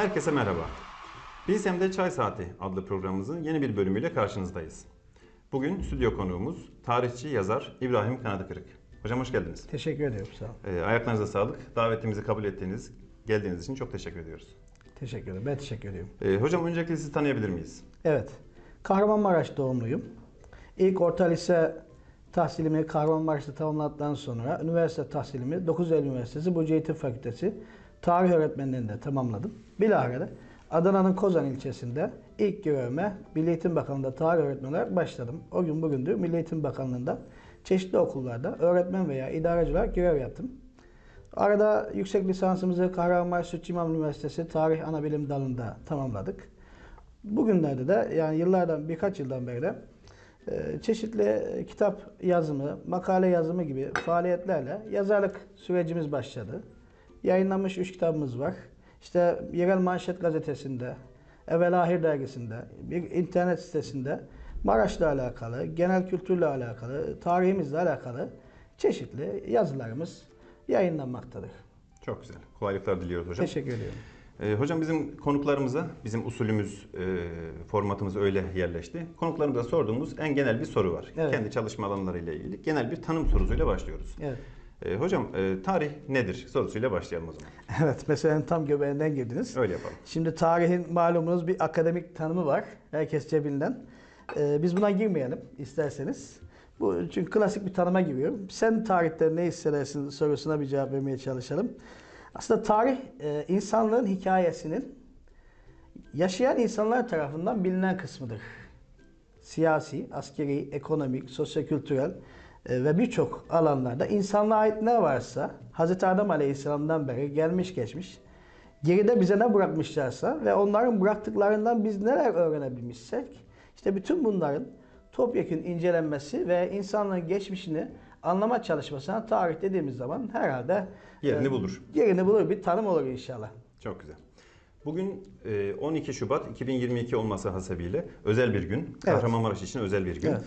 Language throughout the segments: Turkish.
Herkese merhaba. Bilsem'de Çay Saati adlı programımızın yeni bir bölümüyle karşınızdayız. Bugün stüdyo konuğumuz tarihçi yazar İbrahim Kanadıkırık. Hocam hoş geldiniz. Teşekkür ediyorum sağ olun. Ee, ayaklarınıza sağlık. Davetimizi kabul ettiğiniz, geldiğiniz için çok teşekkür ediyoruz. Teşekkür ederim. Ben teşekkür ediyorum. Ee, hocam öncelikle sizi tanıyabilir miyiz? Evet. Kahramanmaraş doğumluyum. İlk orta lise tahsilimi Kahramanmaraş'ta tamamladıktan sonra üniversite tahsilimi 9 Eylül Üniversitesi Burcu Eğitim Fakültesi tarih öğretmenliğinde tamamladım. Bilahare Adana'nın Kozan ilçesinde ilk görevime Milli Eğitim Bakanlığı'nda tarih öğretmeni olarak başladım. O gün bugündür Milli Eğitim Bakanlığı'nda çeşitli okullarda öğretmen veya idareci olarak görev yaptım. Arada yüksek lisansımızı Kahramanmaraş Sütçü İmam Üniversitesi Tarih Anabilim Dalı'nda tamamladık. Bugünlerde de yani yıllardan birkaç yıldan beri de e, çeşitli kitap yazımı, makale yazımı gibi faaliyetlerle yazarlık sürecimiz başladı. Yayınlanmış üç kitabımız var. İşte Yerel Manşet Gazetesi'nde, Evvel Ahir Dergisi'nde, bir internet sitesinde Maraş'la alakalı, genel kültürle alakalı, tarihimizle alakalı çeşitli yazılarımız yayınlanmaktadır. Çok güzel. Kolaylıklar diliyoruz hocam. Teşekkür ediyorum. Ee, hocam bizim konuklarımıza, bizim usulümüz, e, formatımız öyle yerleşti. Konuklarımıza sorduğumuz en genel bir soru var. Evet. Kendi çalışma alanlarıyla ilgili genel bir tanım sorusuyla başlıyoruz. Evet. Ee, hocam e, tarih nedir sorusuyla başlayalım o zaman. Evet, meselenin tam göbeğinden girdiniz. Öyle yapalım. Şimdi tarihin malumunuz bir akademik tanımı var. Herkes cebinden. Ee, biz buna girmeyelim isterseniz. Bu çünkü klasik bir tanıma giriyor. Sen tarihte ne hissedersin sorusuna bir cevap vermeye çalışalım. Aslında tarih e, insanlığın hikayesinin yaşayan insanlar tarafından bilinen kısmıdır. Siyasi, askeri, ekonomik, sosyokültürel e, ve birçok alanlarda insanlığa ait ne varsa Hz. Adem Aleyhisselam'dan beri gelmiş geçmiş geride bize ne bırakmışlarsa ve onların bıraktıklarından biz neler öğrenebilmişsek işte bütün bunların topyekun incelenmesi ve insanlığın geçmişini anlama çalışmasına tarih dediğimiz zaman herhalde Yerini e, bulur. Yerini bulur bir tanım olur inşallah. Çok güzel. Bugün e, 12 Şubat 2022 olması hasebiyle özel bir gün. Kahramanmaraş için özel bir gün. Evet.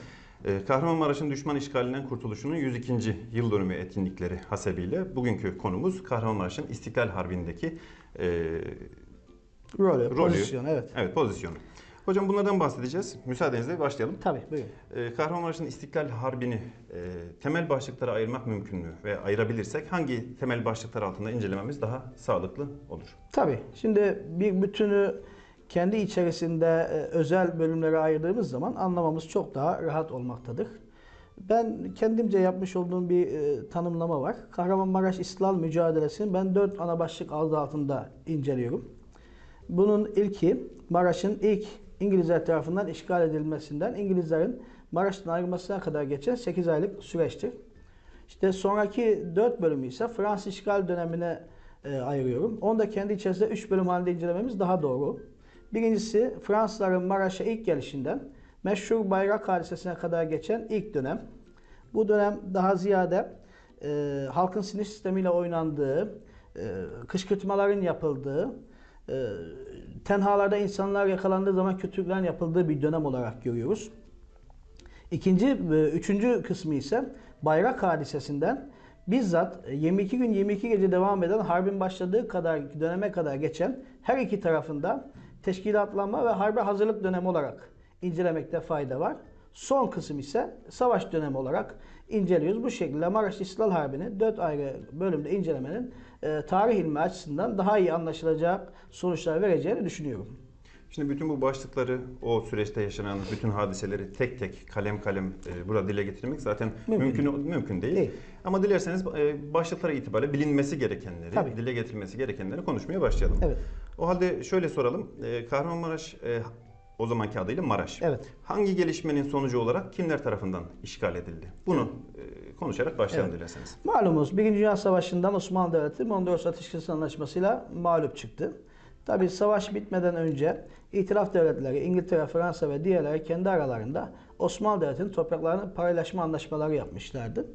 E, Kahramanmaraş'ın düşman işgalinden kurtuluşunun 102. yıl dönümü etkinlikleri hasebiyle bugünkü konumuz Kahramanmaraş'ın İstiklal Harbi'ndeki e, Rolü, rolü. pozisyon evet. Evet, pozisyonu. Hocam bunlardan bahsedeceğiz. Müsaadenizle başlayalım. Tabii buyurun. E, Kahramanmaraş'ın İstiklal Harbi'ni e, temel başlıklara ayırmak mümkün mü? Ve ayırabilirsek hangi temel başlıklar altında incelememiz daha sağlıklı olur? Tabii. Şimdi bir bütünü kendi içerisinde e, özel bölümlere ayırdığımız zaman anlamamız çok daha rahat olmaktadır. Ben kendimce yapmış olduğum bir e, tanımlama var. Kahramanmaraş İstiklal Mücadelesi'ni ben dört ana başlık adı altında inceliyorum. Bunun ilki Maraş'ın ilk İngilizler tarafından işgal edilmesinden İngilizlerin Maraş'tan ayrılmasına kadar geçen 8 aylık süreçtir. İşte sonraki 4 bölümü ise Fransız işgal dönemine e, ayırıyorum. Onu da kendi içerisinde 3 bölüm halinde incelememiz daha doğru. Birincisi Fransızların Maraş'a ilk gelişinden meşhur bayrak hadisesine kadar geçen ilk dönem. Bu dönem daha ziyade e, halkın sinir sistemiyle oynandığı, e, kışkırtmaların yapıldığı, e, tenhalarda insanlar yakalandığı zaman kötülüklerin yapıldığı bir dönem olarak görüyoruz. İkinci ve üçüncü kısmı ise bayrak hadisesinden bizzat 22 gün 22 gece devam eden harbin başladığı kadar döneme kadar geçen her iki tarafında teşkilatlanma ve harbe hazırlık dönemi olarak incelemekte fayda var. Son kısım ise savaş dönemi olarak inceliyoruz. Bu şekilde Maraş İstiklal Harbi'ni 4 ayrı bölümde incelemenin e, tarih ilmi açısından daha iyi anlaşılacak sonuçlar vereceğini düşünüyorum. Şimdi bütün bu başlıkları, o süreçte yaşanan bütün hadiseleri tek tek kalem kalem e, burada dile getirmek zaten Mümkün mümkün mümkün, değil. Değil. Ama dilerseniz e, başlıklara itibariyle bilinmesi gerekenleri, Tabii. dile getirilmesi gerekenleri konuşmaya başlayalım. Evet. O halde şöyle soralım. E, Kahramanmaraş e, o zamanki adıyla Maraş. Evet. Hangi gelişmenin sonucu olarak kimler tarafından işgal edildi? Bunu e, konuşarak başlayalım Evet. dilerseniz. Malumunuz Birinci Dünya Savaşı'ndan Osmanlı Devleti Mondros Ateşkes Anlaşması'yla mağlup çıktı. Tabi savaş bitmeden önce İtilaf devletleri İngiltere, Fransa ve diğerleri kendi aralarında Osmanlı Devleti'nin topraklarını paylaşma anlaşmaları yapmışlardı.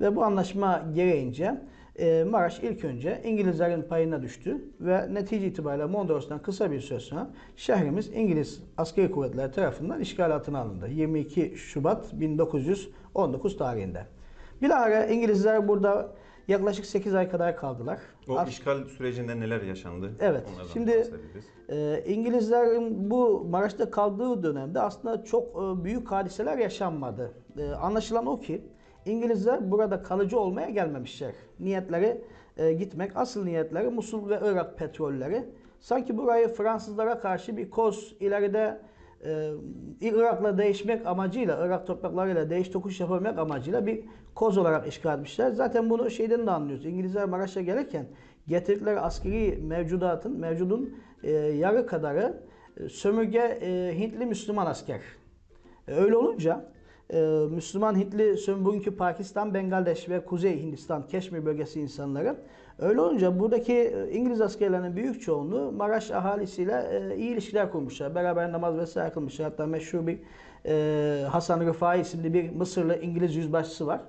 Ve bu anlaşma gereğince e, Maraş ilk önce İngilizlerin payına düştü ve netice itibariyle Mondros'tan kısa bir süre sonra şehrimiz İngiliz askeri kuvvetleri tarafından işgal altına alındı. 22 Şubat 1919 tarihinde. Bilahare İngilizler burada Yaklaşık 8 ay kadar kaldılar. O Ar- işgal sürecinde neler yaşandı? Evet, Onlardan şimdi-. Ee, İngilizlerin bu Maraş'ta kaldığı dönemde aslında çok e, büyük hadiseler yaşanmadı. Ee, anlaşılan o ki İngilizler burada kalıcı olmaya gelmemişler. Niyetleri e, gitmek, asıl niyetleri Musul ve Irak petrolleri. Sanki burayı Fransızlara karşı bir koz ileride e, Irak'la değişmek amacıyla, Irak topraklarıyla değiş tokuş yapabilmek amacıyla bir koz olarak işgal etmişler. Zaten bunu şeyden de anlıyoruz. İngilizler Maraş'a gelirken getirdikleri askeri mevcudatın, mevcudun e, yarı kadarı e, sömürge e, Hintli Müslüman asker. E, öyle olunca e, Müslüman Hintli bugünkü Pakistan, Bengaldeş ve Kuzey Hindistan, Keşmir bölgesi insanları öyle olunca buradaki e, İngiliz askerlerinin büyük çoğunluğu Maraş ahalisiyle e, iyi ilişkiler kurmuşlar. Beraber namaz vesaire kılmışlar. Hatta meşhur bir e, Hasan Rıfai isimli bir Mısırlı İngiliz yüzbaşısı var.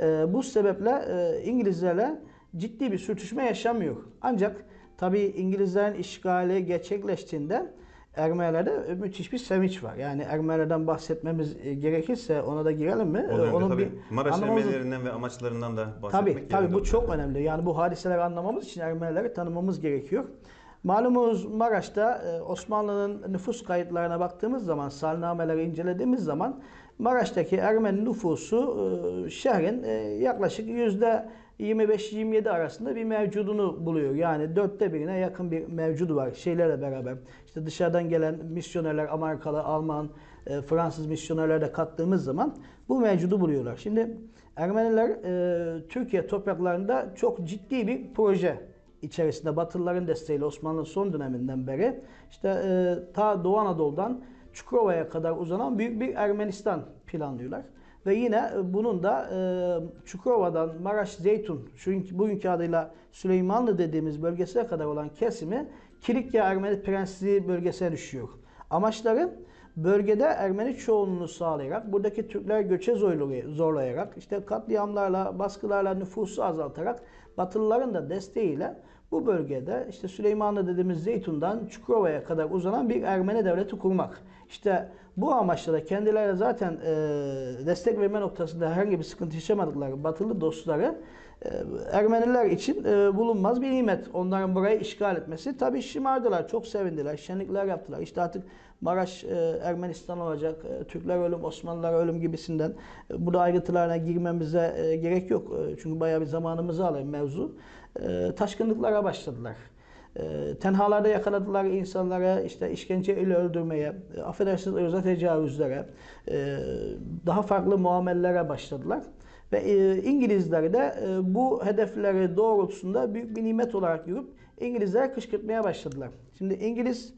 E, bu sebeple e, İngilizlerle ciddi bir sürtüşme yaşamıyor. Ancak tabii İngilizlerin işgali gerçekleştiğinde Ermenilerde müthiş bir sevinç var. Yani Ermenilerden bahsetmemiz e, gerekirse ona da girelim mi? O Ee, dönemde tabii Maraş anlamamız- Ermenilerinden ve amaçlarından da bahsetmek Tabii, tabii bu olur. çok önemli. Yani bu hadiseleri anlamamız için Ermenileri tanımamız gerekiyor. Malumunuz Maraş'ta e, Osmanlı'nın nüfus kayıtlarına baktığımız zaman, salnameleri incelediğimiz zaman Maraş'taki Ermeni nüfusu e, şehrin e, yaklaşık yüzde 25-27 arasında bir mevcudunu buluyor. Yani dörtte birine yakın bir mevcudu var şeylerle beraber. İşte dışarıdan gelen misyonerler, Amerikalı, Alman, e, Fransız misyonerler de kattığımız zaman bu mevcudu buluyorlar. Şimdi Ermeniler e, Türkiye topraklarında çok ciddi bir proje içerisinde Batılıların desteğiyle Osmanlı son döneminden beri işte e, ta Doğu Anadolu'dan Çukurova'ya kadar uzanan büyük bir Ermenistan planlıyorlar. Ve yine e, bunun da e, Çukurova'dan Maraş Zeytun, şu bugünkü adıyla Süleymanlı dediğimiz bölgesine kadar olan kesimi Kilikya Ermeni Prensliği bölgesine düşüyor. Amaçları bölgede Ermeni çoğunluğunu sağlayarak, buradaki Türkler göçe zorlay- zorlayarak, işte katliamlarla, baskılarla nüfusu azaltarak, Batılıların da desteğiyle bu bölgede işte Süleymanlı dediğimiz Zeytun'dan Çukurova'ya kadar uzanan bir Ermeni devleti kurmak. İşte bu amaçla da kendileri zaten e, destek verme noktasında herhangi bir sıkıntı yaşamadıkları batılı dostları e, Ermeniler için e, bulunmaz bir nimet. Onların burayı işgal etmesi. Tabii şımardılar, çok sevindiler, şenlikler yaptılar. İşte artık Maraş e, Ermenistan olacak, e, Türkler ölüm, Osmanlılar ölüm gibisinden. E, burada ayrıntılarına girmemize e, gerek yok. E, çünkü bayağı bir zamanımızı alır mevzu. E, taşkınlıklara başladılar. E, tenhalarda yakaladılar insanlara, işte işkence ile öldürmeye, e, affedersiniz ırza tecavüzlere, e, daha farklı muamelelere başladılar. Ve e, İngilizler de bu hedefleri doğrultusunda büyük bir nimet olarak görüp İngilizlere kışkırtmaya başladılar. Şimdi İngiliz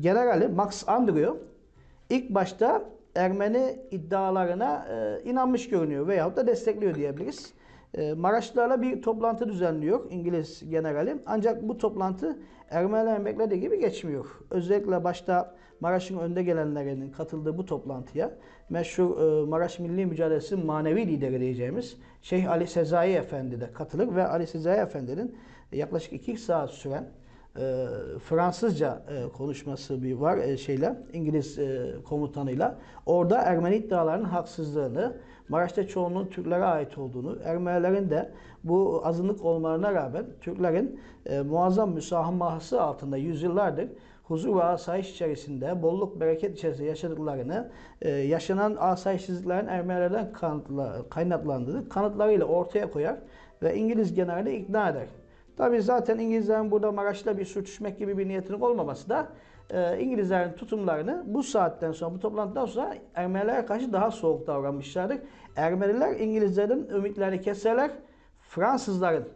generali Max Andrew ilk başta Ermeni iddialarına inanmış görünüyor veyahut da destekliyor diyebiliriz. E, Maraşlılarla bir toplantı düzenliyor İngiliz generali. Ancak bu toplantı Ermenilerin beklediği gibi geçmiyor. Özellikle başta Maraş'ın önde gelenlerinin katıldığı bu toplantıya meşhur e, Maraş Milli Mücadelesi manevi lideri diyeceğimiz Şeyh Ali Sezai Efendi de katılır ve Ali Sezai Efendi'nin yaklaşık iki saat süren e, Fransızca e, konuşması bir var şeyle İngiliz komutanıyla. Orada Ermeni iddialarının haksızlığını, Maraş'ta çoğunluğun Türklere ait olduğunu, Ermenilerin de bu azınlık olmalarına rağmen Türklerin e, muazzam müsamahası altında yüzyıllardır huzur ve asayiş içerisinde, bolluk bereket içerisinde yaşadıklarını, e, yaşanan asayişsizliklerin Ermenilerden kanıtla, kaynaklandığını kanıtlarıyla ortaya koyar ve İngiliz generali ikna eder. Tabi zaten İngilizlerin burada Maraş'la bir sürtüşmek gibi bir niyetinin olmaması da e, İngilizlerin tutumlarını bu saatten sonra, bu toplantıdan sonra Ermenilere karşı daha soğuk davranmışlardır. Ermeniler İngilizlerin ümitlerini keserler. Fransızların,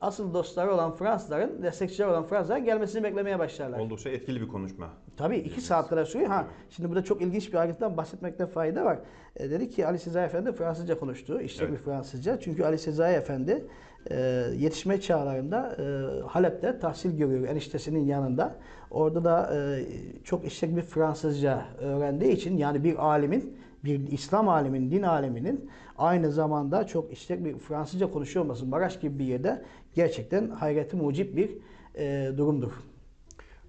asıl dostları olan Fransızların, destekçileri olan Fransızların gelmesini beklemeye başlarlar. Oldukça etkili bir konuşma. Tabii iki saat kadar sürüyor. Ha, şimdi burada çok ilginç bir ayrıntıdan bahsetmekte fayda var. E, dedi ki Ali Sezai Efendi Fransızca konuştu. İşte bir Fransızca. Çünkü Ali Sezai Efendi e, yetişme çağlarında e, Halep'te tahsil görüyor eniştesinin yanında. Orada da e, çok işlek bir Fransızca öğrendiği için yani bir alimin bir İslam aliminin, din aleminin aynı zamanda çok işlek bir Fransızca konuşuyor olması Maraş gibi bir yerde gerçekten hayreti mucip bir e, durumdur.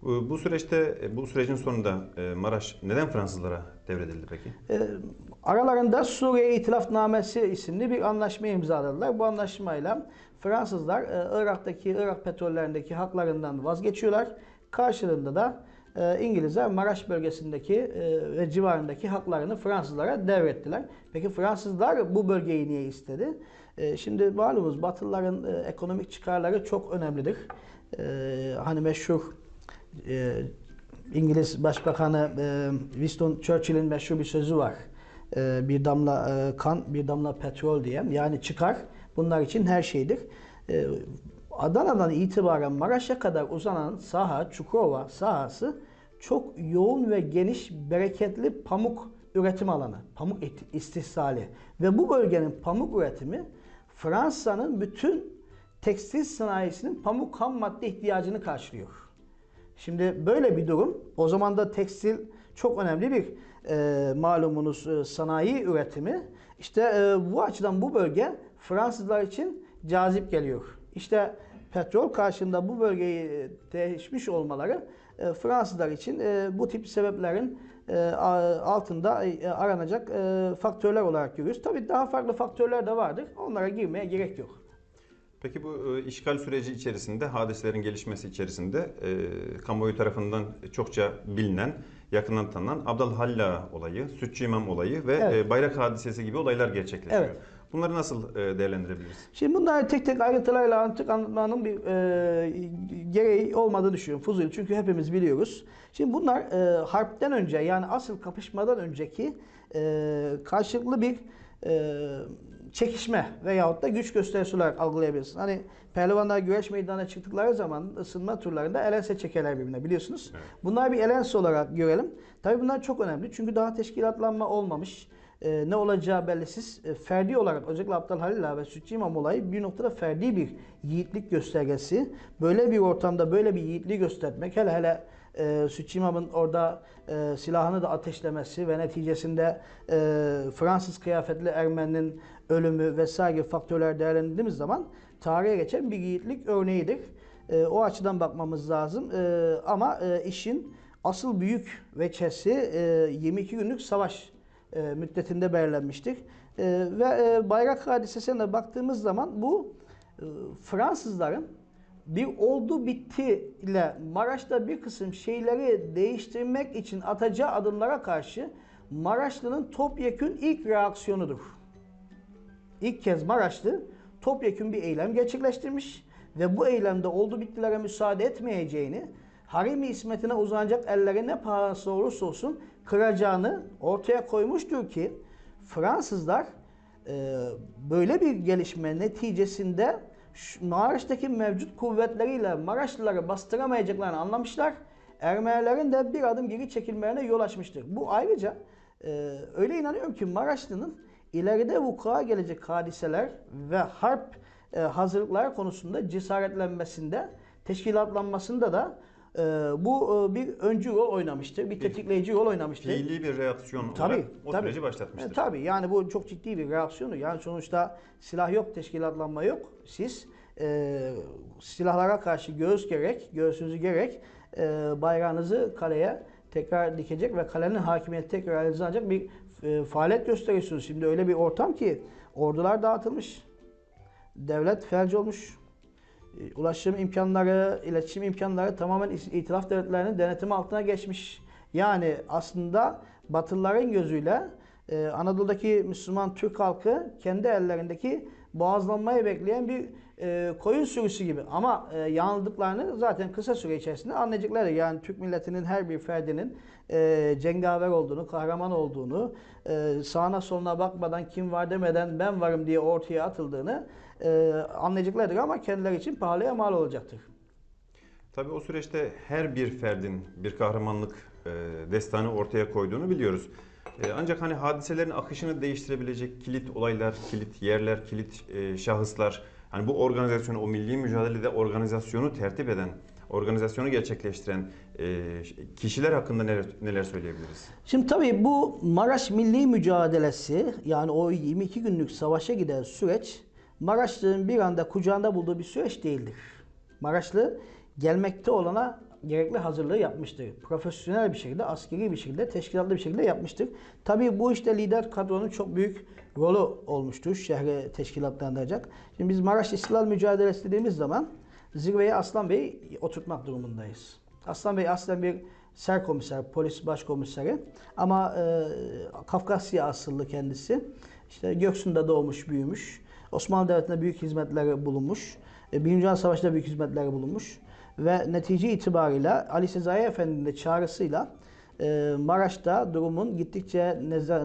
Bu süreçte, bu sürecin sonunda e, Maraş neden Fransızlara devredildi peki? Ee, Aralarında Suriye İtilafnamesi isimli bir anlaşma imzaladılar. Bu anlaşmayla Fransızlar e, Irak'taki Irak petrollerindeki haklarından vazgeçiyorlar. Karşılığında da e, İngilizler Maraş bölgesindeki e, ve civarındaki haklarını Fransızlara devrettiler. Peki Fransızlar bu bölgeyi niye istedi? E, Şimdi malumunuz Batılıların e, ekonomik çıkarları çok önemlidir. E, Hani meşhur e, İngiliz Başbakanı e, Winston Churchill'in meşhur bir sözü var. E, bir damla e, kan, bir damla petrol diye. Yani çıkar bunlar için her şeydir. E, Adana'dan itibaren Maraş'a kadar uzanan saha, Çukurova sahası çok yoğun ve geniş, bereketli pamuk üretim alanı, pamuk istihsali. Ve bu bölgenin pamuk üretimi Fransa'nın bütün tekstil sanayisinin pamuk ham madde ihtiyacını karşılıyor. Şimdi böyle bir durum. O zaman da tekstil çok önemli bir e, malumunuz e, sanayi üretimi. İşte e, bu açıdan bu bölge Fransızlar için cazip geliyor. İşte petrol karşında bu bölgeyi e, değişmiş olmaları e, Fransızlar için e, bu tip sebeplerin altında aranacak faktörler olarak görüyoruz. Tabii daha farklı faktörler de vardır. Onlara girmeye gerek yok. Peki bu işgal süreci içerisinde, hadiselerin gelişmesi içerisinde e, kamuoyu tarafından çokça bilinen, yakından tanınan Abdülhalla olayı, Sütçü İmam olayı ve Evet. e, bayrak hadisesi gibi olaylar gerçekleşiyor. Evet. Bunları nasıl e, değerlendirebiliriz? Şimdi bunları tek tek ayrıntılarla anlatıp anlatmanın bir e, gereği olmadığını düşünüyorum. Fuzul çünkü hepimiz biliyoruz. Şimdi bunlar e, harpten önce yani asıl kapışmadan önceki e, karşılıklı bir e, çekişme veyahut da güç gösterisi olarak algılayabiliriz. Hani pehlivanlar güreş meydanına çıktıkları zaman ısınma turlarında elense çekerler birbirine biliyorsunuz. Evet. Bunlar bir elense olarak görelim. Tabii bunlar çok önemli çünkü daha teşkilatlanma olmamış. Ee, ne olacağı bellisiz. E, ferdi olarak özellikle Abdal Halil Ağa ve Sütçü İmam olayı bir noktada ferdi bir yiğitlik göstergesi. Böyle bir ortamda böyle bir yiğitliği göstermek hele hele e, Sütçü İmam'ın orada e, silahını da ateşlemesi ve neticesinde e, Fransız kıyafetli Ermeninin ölümü vesaire faktörler değerlendirdiğimiz zaman tarihe geçen bir yiğitlik örneğidir. E, o açıdan bakmamız lazım. E, ama e, işin asıl büyük veçesi e, 22 günlük savaş e, müddetinde belirlenmiştir. E, ve e, bayrak hadisesine baktığımız zaman bu e, Fransızların bir oldu bitti ile Maraş'ta bir kısım şeyleri değiştirmek için atacağı adımlara karşı Maraşlı'nın topyekün ilk reaksiyonudur. İlk kez Maraşlı topyekün bir eylem gerçekleştirmiş ve bu eylemde oldu bittilere müsaade etmeyeceğini, harimi ismetine uzanacak elleri ne pahası olursa olsun kıracağını ortaya koymuştur ki Fransızlar e, böyle bir gelişme neticesinde Maraş'taki mevcut kuvvetleriyle Maraşlıları bastıramayacaklarını anlamışlar. Ermenilerin de bir adım geri çekilmelerine yol açmıştır. Bu ayrıca e, öyle inanıyorum ki Maraşlı'nın ileride vuku'a gelecek hadiseler ve harp e, hazırlıkları konusunda cesaretlenmesinde, teşkilatlanmasında da e, bu e, bir öncü rol oynamıştır, bir tetikleyici rol oynamıştır. Fiili bir reaksiyon Tabii, olarak o tabii. süreci başlatmıştır. E, tabii yani bu çok ciddi bir reaksiyonu. Yani sonuçta silah yok, teşkilatlanma yok. Siz e, silahlara karşı göğüs gerek, göğsünüzü gerek e, bayrağınızı kaleye tekrar dikecek ve kalenin hakimiyeti tekrar elinize alacak bir e, faaliyet gösteriyorsunuz. Şimdi öyle bir ortam ki ordular dağıtılmış, devlet felç olmuş, e, ulaşım imkanları, iletişim imkanları tamamen itilaf devletlerinin denetimi altına geçmiş. Yani aslında Batılıların gözüyle e, Anadolu'daki Müslüman Türk halkı kendi ellerindeki boğazlanmayı bekleyen bir e, koyun sürüsü gibi. Ama e, yanıldıklarını zaten kısa süre içerisinde anlayacaklar. Yani Türk milletinin her bir ferdinin e, cengaver olduğunu, kahraman olduğunu, e, sağına soluna bakmadan kim var demeden ben varım diye ortaya atıldığını e, anlayacaklardır ama kendileri için pahalıya mal olacaktır. Tabii o süreçte her bir ferdin bir kahramanlık e, destanı ortaya koyduğunu biliyoruz. E, ancak hani hadiselerin akışını değiştirebilecek kilit olaylar, kilit yerler, kilit e, şahıslar, hani bu organizasyonu, o milli mücadelede organizasyonu tertip eden, organizasyonu gerçekleştiren e, kişiler hakkında neler, neler söyleyebiliriz? Şimdi tabii bu Maraş Milli Mücadelesi yani o 22 günlük savaşa giden süreç Maraşlı'nın bir anda kucağında bulduğu bir süreç değildir. Maraşlı gelmekte olana gerekli hazırlığı yapmıştır. Profesyonel bir şekilde, askeri bir şekilde, teşkilatlı bir şekilde yapmıştır. Tabii bu işte lider kadronun çok büyük rolü olmuştur şehri teşkilatlandıracak. Şimdi biz Maraş İstiklal Mücadelesi dediğimiz zaman zirveye Aslan Bey'i oturtmak durumundayız. Aslan Bey aslen bir serkomiser, polis başkomiseri ama e, Kafkasya asıllı kendisi. İşte Göksu'nda doğmuş, büyümüş. Osmanlı Devleti'nde büyük hizmetleri bulunmuş. E, Birinci Dünya Savaşı'nda büyük hizmetleri bulunmuş. Ve netice itibariyle Ali Sezai Efendi'nin de çağrısıyla e, Maraş'ta durumun gittikçe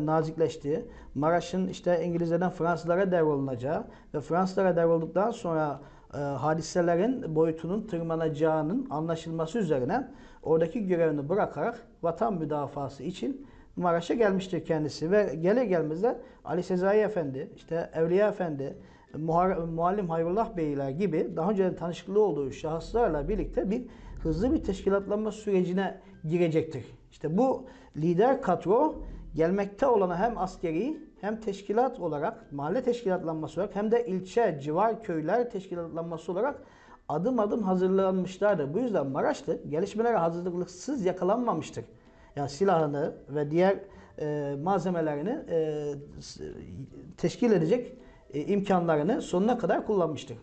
nazikleştiği, Maraş'ın işte İngilizlerden Fransızlara devrolunacağı ve Fransızlara devrolduktan sonra e, hadiselerin boyutunun tırmanacağının anlaşılması üzerine oradaki görevini bırakarak vatan müdafası için Maraş'a gelmiştir kendisi ve gele gelmez Ali Sezai Efendi, işte Evliya Efendi, Muhar- Muallim Hayrullah Beyler gibi daha önce tanışıklığı olduğu şahıslarla birlikte bir hızlı bir teşkilatlanma sürecine girecektir. İşte bu lider kadro gelmekte olan hem askeri hem teşkilat olarak, mahalle teşkilatlanması olarak hem de ilçe, civar köyler teşkilatlanması olarak adım adım hazırlanmışlardır. Bu yüzden Maraş'ta gelişmelere hazırlıksız yakalanmamıştır. Yani silahını ve diğer e, malzemelerini e, teşkil edecek e, imkanlarını sonuna kadar kullanmıştır.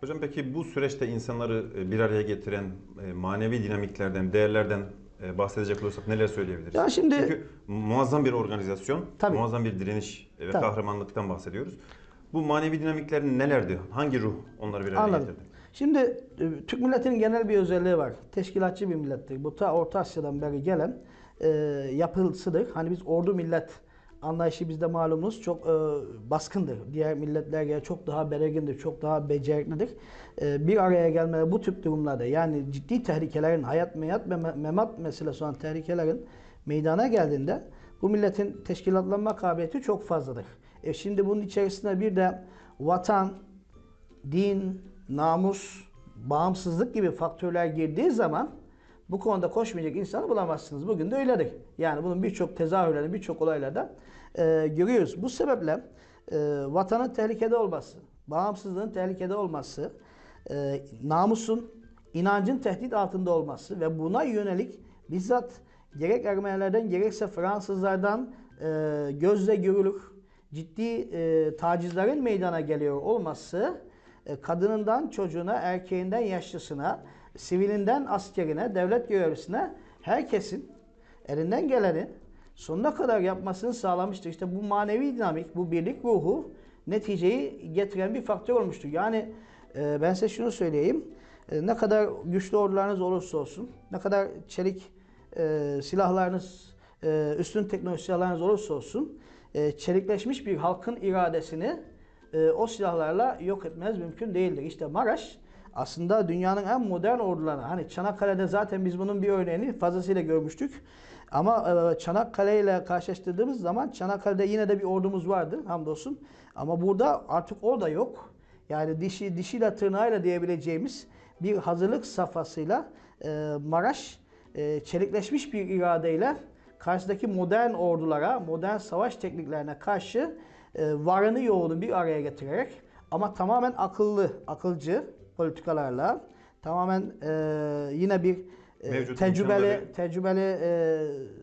Hocam peki bu süreçte insanları e, bir araya getiren e, manevi dinamiklerden, değerlerden e, bahsedecek olursak neler söyleyebiliriz? Ya şimdi- Çünkü muazzam bir organizasyon, Tabii. muazzam bir direniş ve Tabii. kahramanlıktan bahsediyoruz. Bu manevi dinamikler nelerdi? Hangi ruh onları bir araya Anladım. getirdi? Şimdi e, Türk milletinin genel bir özelliği var. Teşkilatçı bir millettir. Bu ta Orta Asya'dan beri gelen e, yapısıdır. Hani biz ordu millet anlayışı bizde malumunuz çok e, baskındır. Diğer milletler göre çok daha belirgindir, çok daha beceriklidir. E, bir araya gelme bu tip durumlarda yani ciddi tehlikelerin, hayat meyat memat meselesi olan tehlikelerin meydana geldiğinde bu milletin teşkilatlanma kabiliyeti çok fazladır. E şimdi bunun içerisinde bir de vatan, din, namus, bağımsızlık gibi faktörler girdiği zaman bu konuda koşmayacak insanı bulamazsınız. Bugün de öyledir. Yani bunun birçok tezahürlerini, birçok olaylarda e, görüyoruz. Bu sebeple e, vatanın tehlikede olması, bağımsızlığın tehlikede olması, e, namusun, inancın tehdit altında olması ve buna yönelik bizzat gerek Ermenilerden gerekse Fransızlardan e, gözle görülür ciddi e, tacizlerin meydana geliyor olması kadınından çocuğuna, erkeğinden yaşlısına, sivilinden askerine, devlet görevlisine herkesin elinden geleni sonuna kadar yapmasını sağlamıştır. İşte bu manevi dinamik, bu birlik ruhu neticeyi getiren bir faktör olmuştur. Yani e, ben size şunu söyleyeyim. E, ne kadar güçlü ordularınız olursa olsun, ne kadar çelik e, silahlarınız, e, üstün teknoloji silahlarınız olursa olsun, e, çelikleşmiş bir halkın iradesini e, o silahlarla yok etmeniz mümkün değildir. İşte Maraş aslında dünyanın en modern ordularına, hani Çanakkale'de zaten biz bunun bir örneğini fazlasıyla görmüştük. Ama e, Çanakkale ile karşılaştırdığımız zaman Çanakkale'de yine de bir ordumuz vardı hamdolsun. Ama burada artık o da yok. Yani dişi dişiyle tırnağıyla diyebileceğimiz bir hazırlık safhasıyla e, Maraş e, çelikleşmiş bir iradeyle karşıdaki modern ordulara, modern savaş tekniklerine karşı varını yoğunu bir araya getirerek ama tamamen akıllı, akılcı politikalarla tamamen e, yine bir e, Mevcut tecrübeli imkanları- tecrübeli e,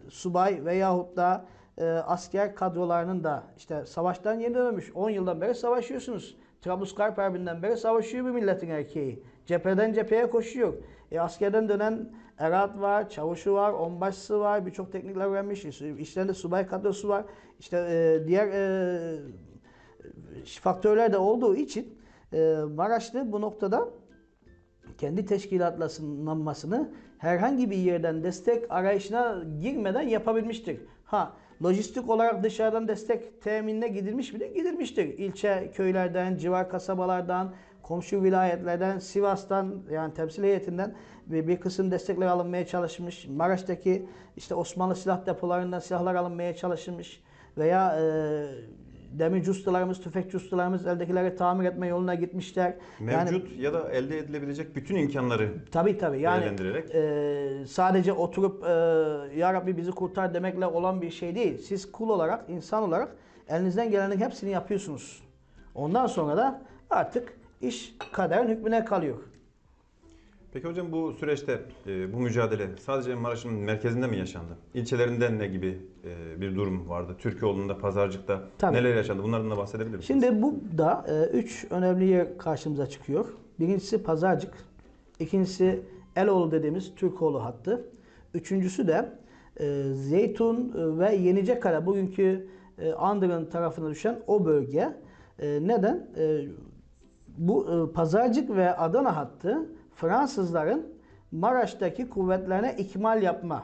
subay veyahut da e, asker kadrolarının da işte savaştan yeni dönmüş 10 yıldan beri savaşıyorsunuz. Trablusgarp Harbi'nden beri savaşıyor bir milletin erkeği. Cepheden cepheye koşuyor. E, askerden dönen erat var, çavuşu var, onbaşısı var, birçok teknikler öğrenmiş. İşlerinde subay kadrosu var. İşte e, diğer e, faktörler de olduğu için e, Maraşlı bu noktada kendi teşkilatlanmasını herhangi bir yerden destek arayışına girmeden yapabilmiştir. Ha lojistik olarak dışarıdan destek teminine gidilmiş midir? Gidilmiştir. İlçe köylerden, civar kasabalardan, komşu vilayetlerden, Sivas'tan yani temsil heyetinden bir, bir kısım destekler alınmaya çalışmış. Maraş'taki işte Osmanlı silah depolarından silahlar alınmaya çalışılmış veya e, demirci ustalarımız, tüfekçi ustalarımız eldekileri tamir etme yoluna gitmişler. Yani- Mevcut ya da elde edilebilecek bütün imkanları Tabii tabii. Yani Değerlendirerek. e, sadece oturup e, Ya Rabbi bizi kurtar demekle olan bir şey değil. Siz kul olarak, insan olarak elinizden gelenin hepsini yapıyorsunuz. Ondan sonra da artık iş kaderin hükmüne kalıyor. Peki hocam bu süreçte e, bu mücadele sadece Maraş'ın merkezinde mi yaşandı? İlçelerinde ne gibi e, bir durum vardı? Türkiyeoğlu'nda, Pazarcık'ta Tabii. neler yaşandı? Bunlardan da bahsedebilir misiniz? Şimdi bu da e, üç önemli yer karşımıza çıkıyor. Birincisi Pazarcık, ikincisi Eloğlu dediğimiz Türkoğlu hattı. Üçüncüsü de e, Zeytun e, ve Yenicekale bugünkü e, Andırın tarafına düşen o bölge. E, neden? E, bu e, Pazarcık ve Adana hattı Fransızların Maraş'taki kuvvetlerine ikmal yapma,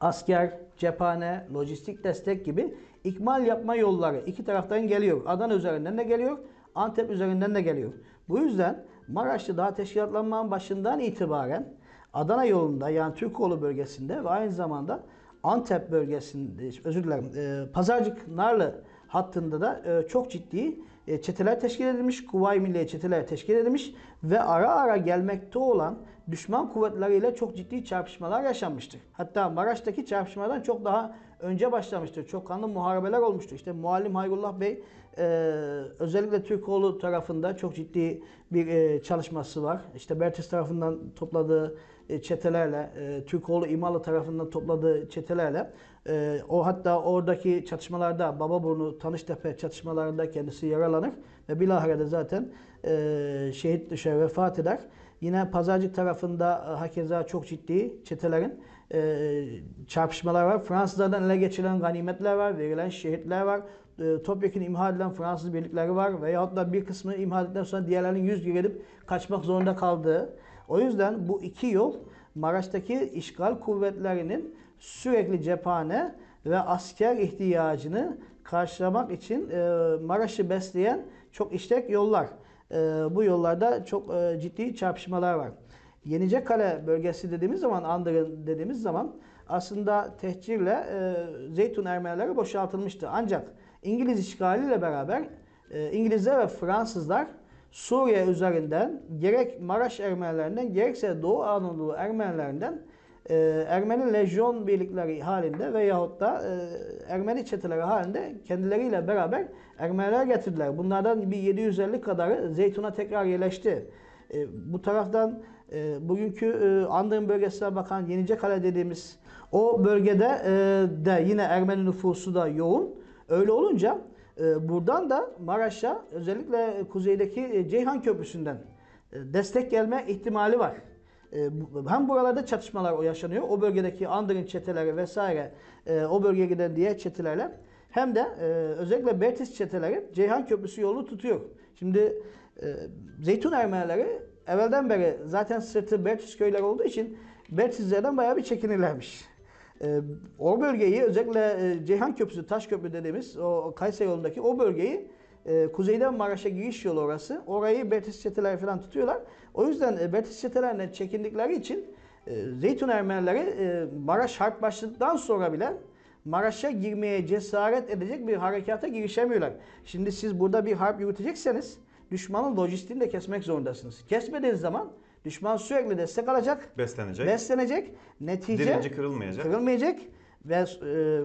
asker, cephane, lojistik destek gibi ikmal yapma yolları iki taraftan geliyor. Adana üzerinden de geliyor, Antep üzerinden de geliyor. Bu yüzden Maraş'ta daha teşkilatlanmanın başından itibaren Adana yolunda yani Türkoğlu bölgesinde ve aynı zamanda Antep bölgesinde, özür dilerim, e, Pazarcık Narlı hattında da e, çok ciddi çeteler teşkil edilmiş, Kuvayi Milliye çeteler teşkil edilmiş ve ara ara gelmekte olan düşman kuvvetleriyle çok ciddi çarpışmalar yaşanmıştır. Hatta Maraş'taki çarpışmadan çok daha önce başlamıştır. Çok kanlı muharebeler olmuştur. İşte Muallim Hayrullah Bey e, özellikle Türkoğlu tarafında çok ciddi bir e, çalışması var. İşte Bertis tarafından topladığı e, çetelerle, e, Türkoğlu İmalı tarafından topladığı çetelerle e, o hatta oradaki çatışmalarda Bababurnu, Tanıştepe çatışmalarında kendisi yaralanır ve bilahare de zaten e, şehit düşer, vefat eder. Yine Pazarcık tarafında e, hakeza çok ciddi çetelerin e, çarpışmalar var. Fransızlardan ele geçirilen ganimetler var, verilen şehitler var. E, topyekun imha edilen Fransız birlikleri var veyahut da bir kısmı imha edildikten sonra diğerlerinin yüz edip kaçmak zorunda kaldığı. O yüzden bu iki yol Maraş'taki işgal kuvvetlerinin sürekli cephane ve asker ihtiyacını karşılamak için e, Maraş'ı besleyen çok işlek yollar. E, bu yollarda çok e, ciddi çarpışmalar var. Yenicekale bölgesi dediğimiz zaman, Andırın dediğimiz zaman aslında tehcirle Zeytun Ermenileri boşaltılmıştı. Ancak İngiliz işgaliyle beraber İngilizler ve Fransızlar Suriye üzerinden gerek Maraş Ermenilerinden gerekse Doğu Anadolu Ermenilerinden e, Ermeni lejyon birlikleri halinde veyahut da e, Ermeni çeteleri halinde kendileriyle beraber Ermeniler getirdiler. Bunlardan bir 750 kadarı Zeytun'a tekrar yerleşti. E, bu taraftan e, bugünkü e, Andırın bölgesine bakan Yenicekale dediğimiz o bölgede e, de yine Ermeni nüfusu da yoğun. Öyle olunca buradan da Maraş'a özellikle kuzeydeki e, Ceyhan Köprüsü'nden e, destek gelme ihtimali var. E, Hem buralarda çatışmalar o yaşanıyor. O bölgedeki Andırın çeteleri vesaire o bölgeye giden diğer çetelerle hem de özellikle Bertis çeteleri Ceyhan Köprüsü yolunu tutuyor. Şimdi Zeytun Ermenileri evvelden beri zaten sırtı Bertis köyleri olduğu için Bertislerden bayağı bir çekinirlermiş. E, o bölgeyi özellikle e, Ceyhan Köprüsü, Taş Köprü dediğimiz o Kayseri yolundaki o bölgeyi e, kuzeyden Maraş'a giriş yolu orası. Orayı Bertis çeteleri falan tutuyorlar. O yüzden e, çetelerinden çekindikleri için e, Zeytun Ermenileri e, Maraş harp başladıktan sonra bile Maraş'a girmeye cesaret edecek bir harekata girişemiyorlar. Şimdi siz burada bir harp yürütecekseniz düşmanın lojistiğini de kesmek zorundasınız. Kesmediğiniz zaman düşman sürekli destek alacak, Beslenecek, beslenecek. Netice direnci kırılmayacak. kırılmayacak ve e,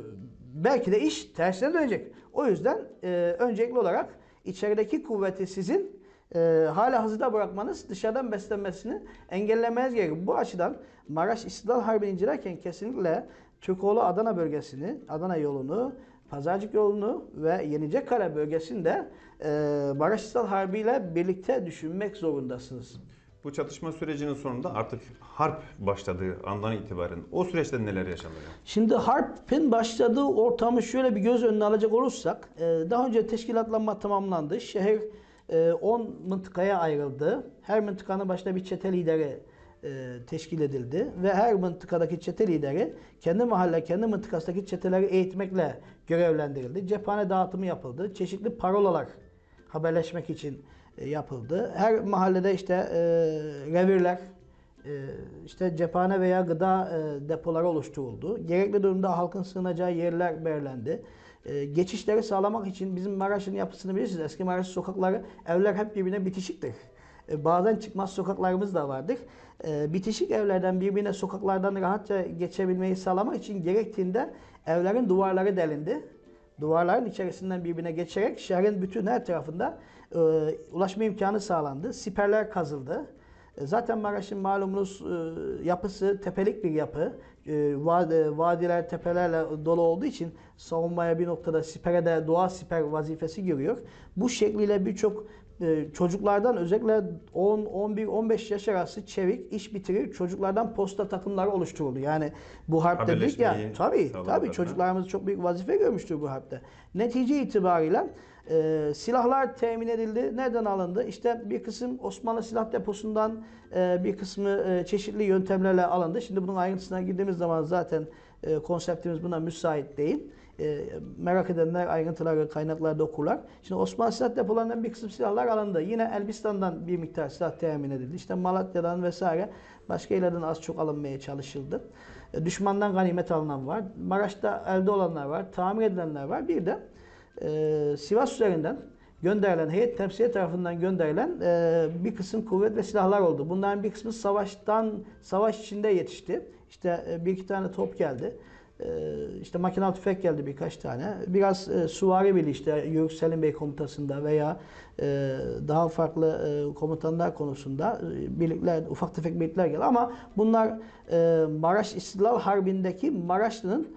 belki de iş tersine dönecek. O yüzden e, öncelikli olarak içerideki kuvveti sizin e, hala hazırda bırakmanız dışarıdan beslenmesini engellemeniz gerekiyor. Bu açıdan Maraş İstiklal Harbi'ni incelerken kesinlikle Türkoğlu Adana bölgesini, Adana yolunu, Pazarcık yolunu ve Yenicekale bölgesini de e, Maraş İstiklal Harbi ile birlikte düşünmek zorundasınız. Bu çatışma sürecinin sonunda artık harp başladığı andan itibaren o süreçte neler yaşandı? Şimdi harpin başladığı ortamı şöyle bir göz önüne alacak olursak, e, daha önce teşkilatlanma tamamlandı. Şehir e, 10 mıntıkaya ayrıldı. Her mıntıkanın başına bir çete lideri e, teşkil edildi ve her mıntıkadaki çete lideri kendi mahalle, kendi mıntıkasındaki çeteleri eğitmekle görevlendirildi. Cephane dağıtımı yapıldı. Çeşitli parolalar haberleşmek için e, yapıldı. Her mahallede işte e, revirler, e, işte cephane veya gıda e, depoları oluşturuldu. Gerekli durumda halkın sığınacağı yerler belirlendi. E, Geçişleri sağlamak için bizim Maraş'ın yapısını bilirsiniz. Eski Maraş sokakları, evler hep birbirine bitişiktir. E, Bazen çıkmaz sokaklarımız da vardır. E, Bitişik evlerden birbirine sokaklardan rahatça geçebilmeyi sağlamak için gerektiğinde evlerin duvarları delindi. Duvarların içerisinden birbirine geçerek şehrin bütün her tarafında e, ulaşma imkanı sağlandı. Siperler kazıldı. E, Zaten Maraş'ın malumunuz e, yapısı tepelik bir yapı. E, va- Vadiler tepelerle dolu olduğu için savunmaya bir noktada sipere de doğa siper vazifesi görüyor. Bu şekliyle birçok çocuklardan özellikle 10, 11, 15 yaş arası çevik iş bitirir çocuklardan posta takımları oluşturuldu. Yani bu harp dedik ya tabii tabii çocuklarımız çok büyük vazife görmüştür bu harpte. Netice itibariyle e, silahlar temin edildi. Nereden alındı? İşte bir kısım Osmanlı silah deposundan e, bir kısmı e, çeşitli yöntemlerle alındı. Şimdi bunun ayrıntısına girdiğimiz zaman zaten e, konseptimiz buna müsait değil. E, merak edenler ayrıntıları kaynaklarda okurlar. Şimdi Osmanlı silah depolarından bir kısım silahlar alındı. Yine Elbistan'dan bir miktar silah temin edildi. İşte Malatya'dan vesaire başka yerlerden az çok alınmaya çalışıldı. E, düşmandan ganimet alınan var. Maraş'ta elde olanlar var. Tamir edilenler var. Bir de e, Sivas üzerinden gönderilen, heyet temsiliye tarafından gönderilen e, bir kısım kuvvet ve silahlar oldu. Bunların bir kısmı savaştan, savaş içinde yetişti. İşte e, bir iki tane top geldi. E, işte makinalı tüfek geldi birkaç tane. Biraz e, suvari birliği işte Yörük Selim Bey komutasında veya e, daha farklı e, komutanlar konusunda e, birlikler, ufak tefek birlikler geldi. Ama bunlar e, Maraş İstilal Harbi'ndeki Maraşlı'nın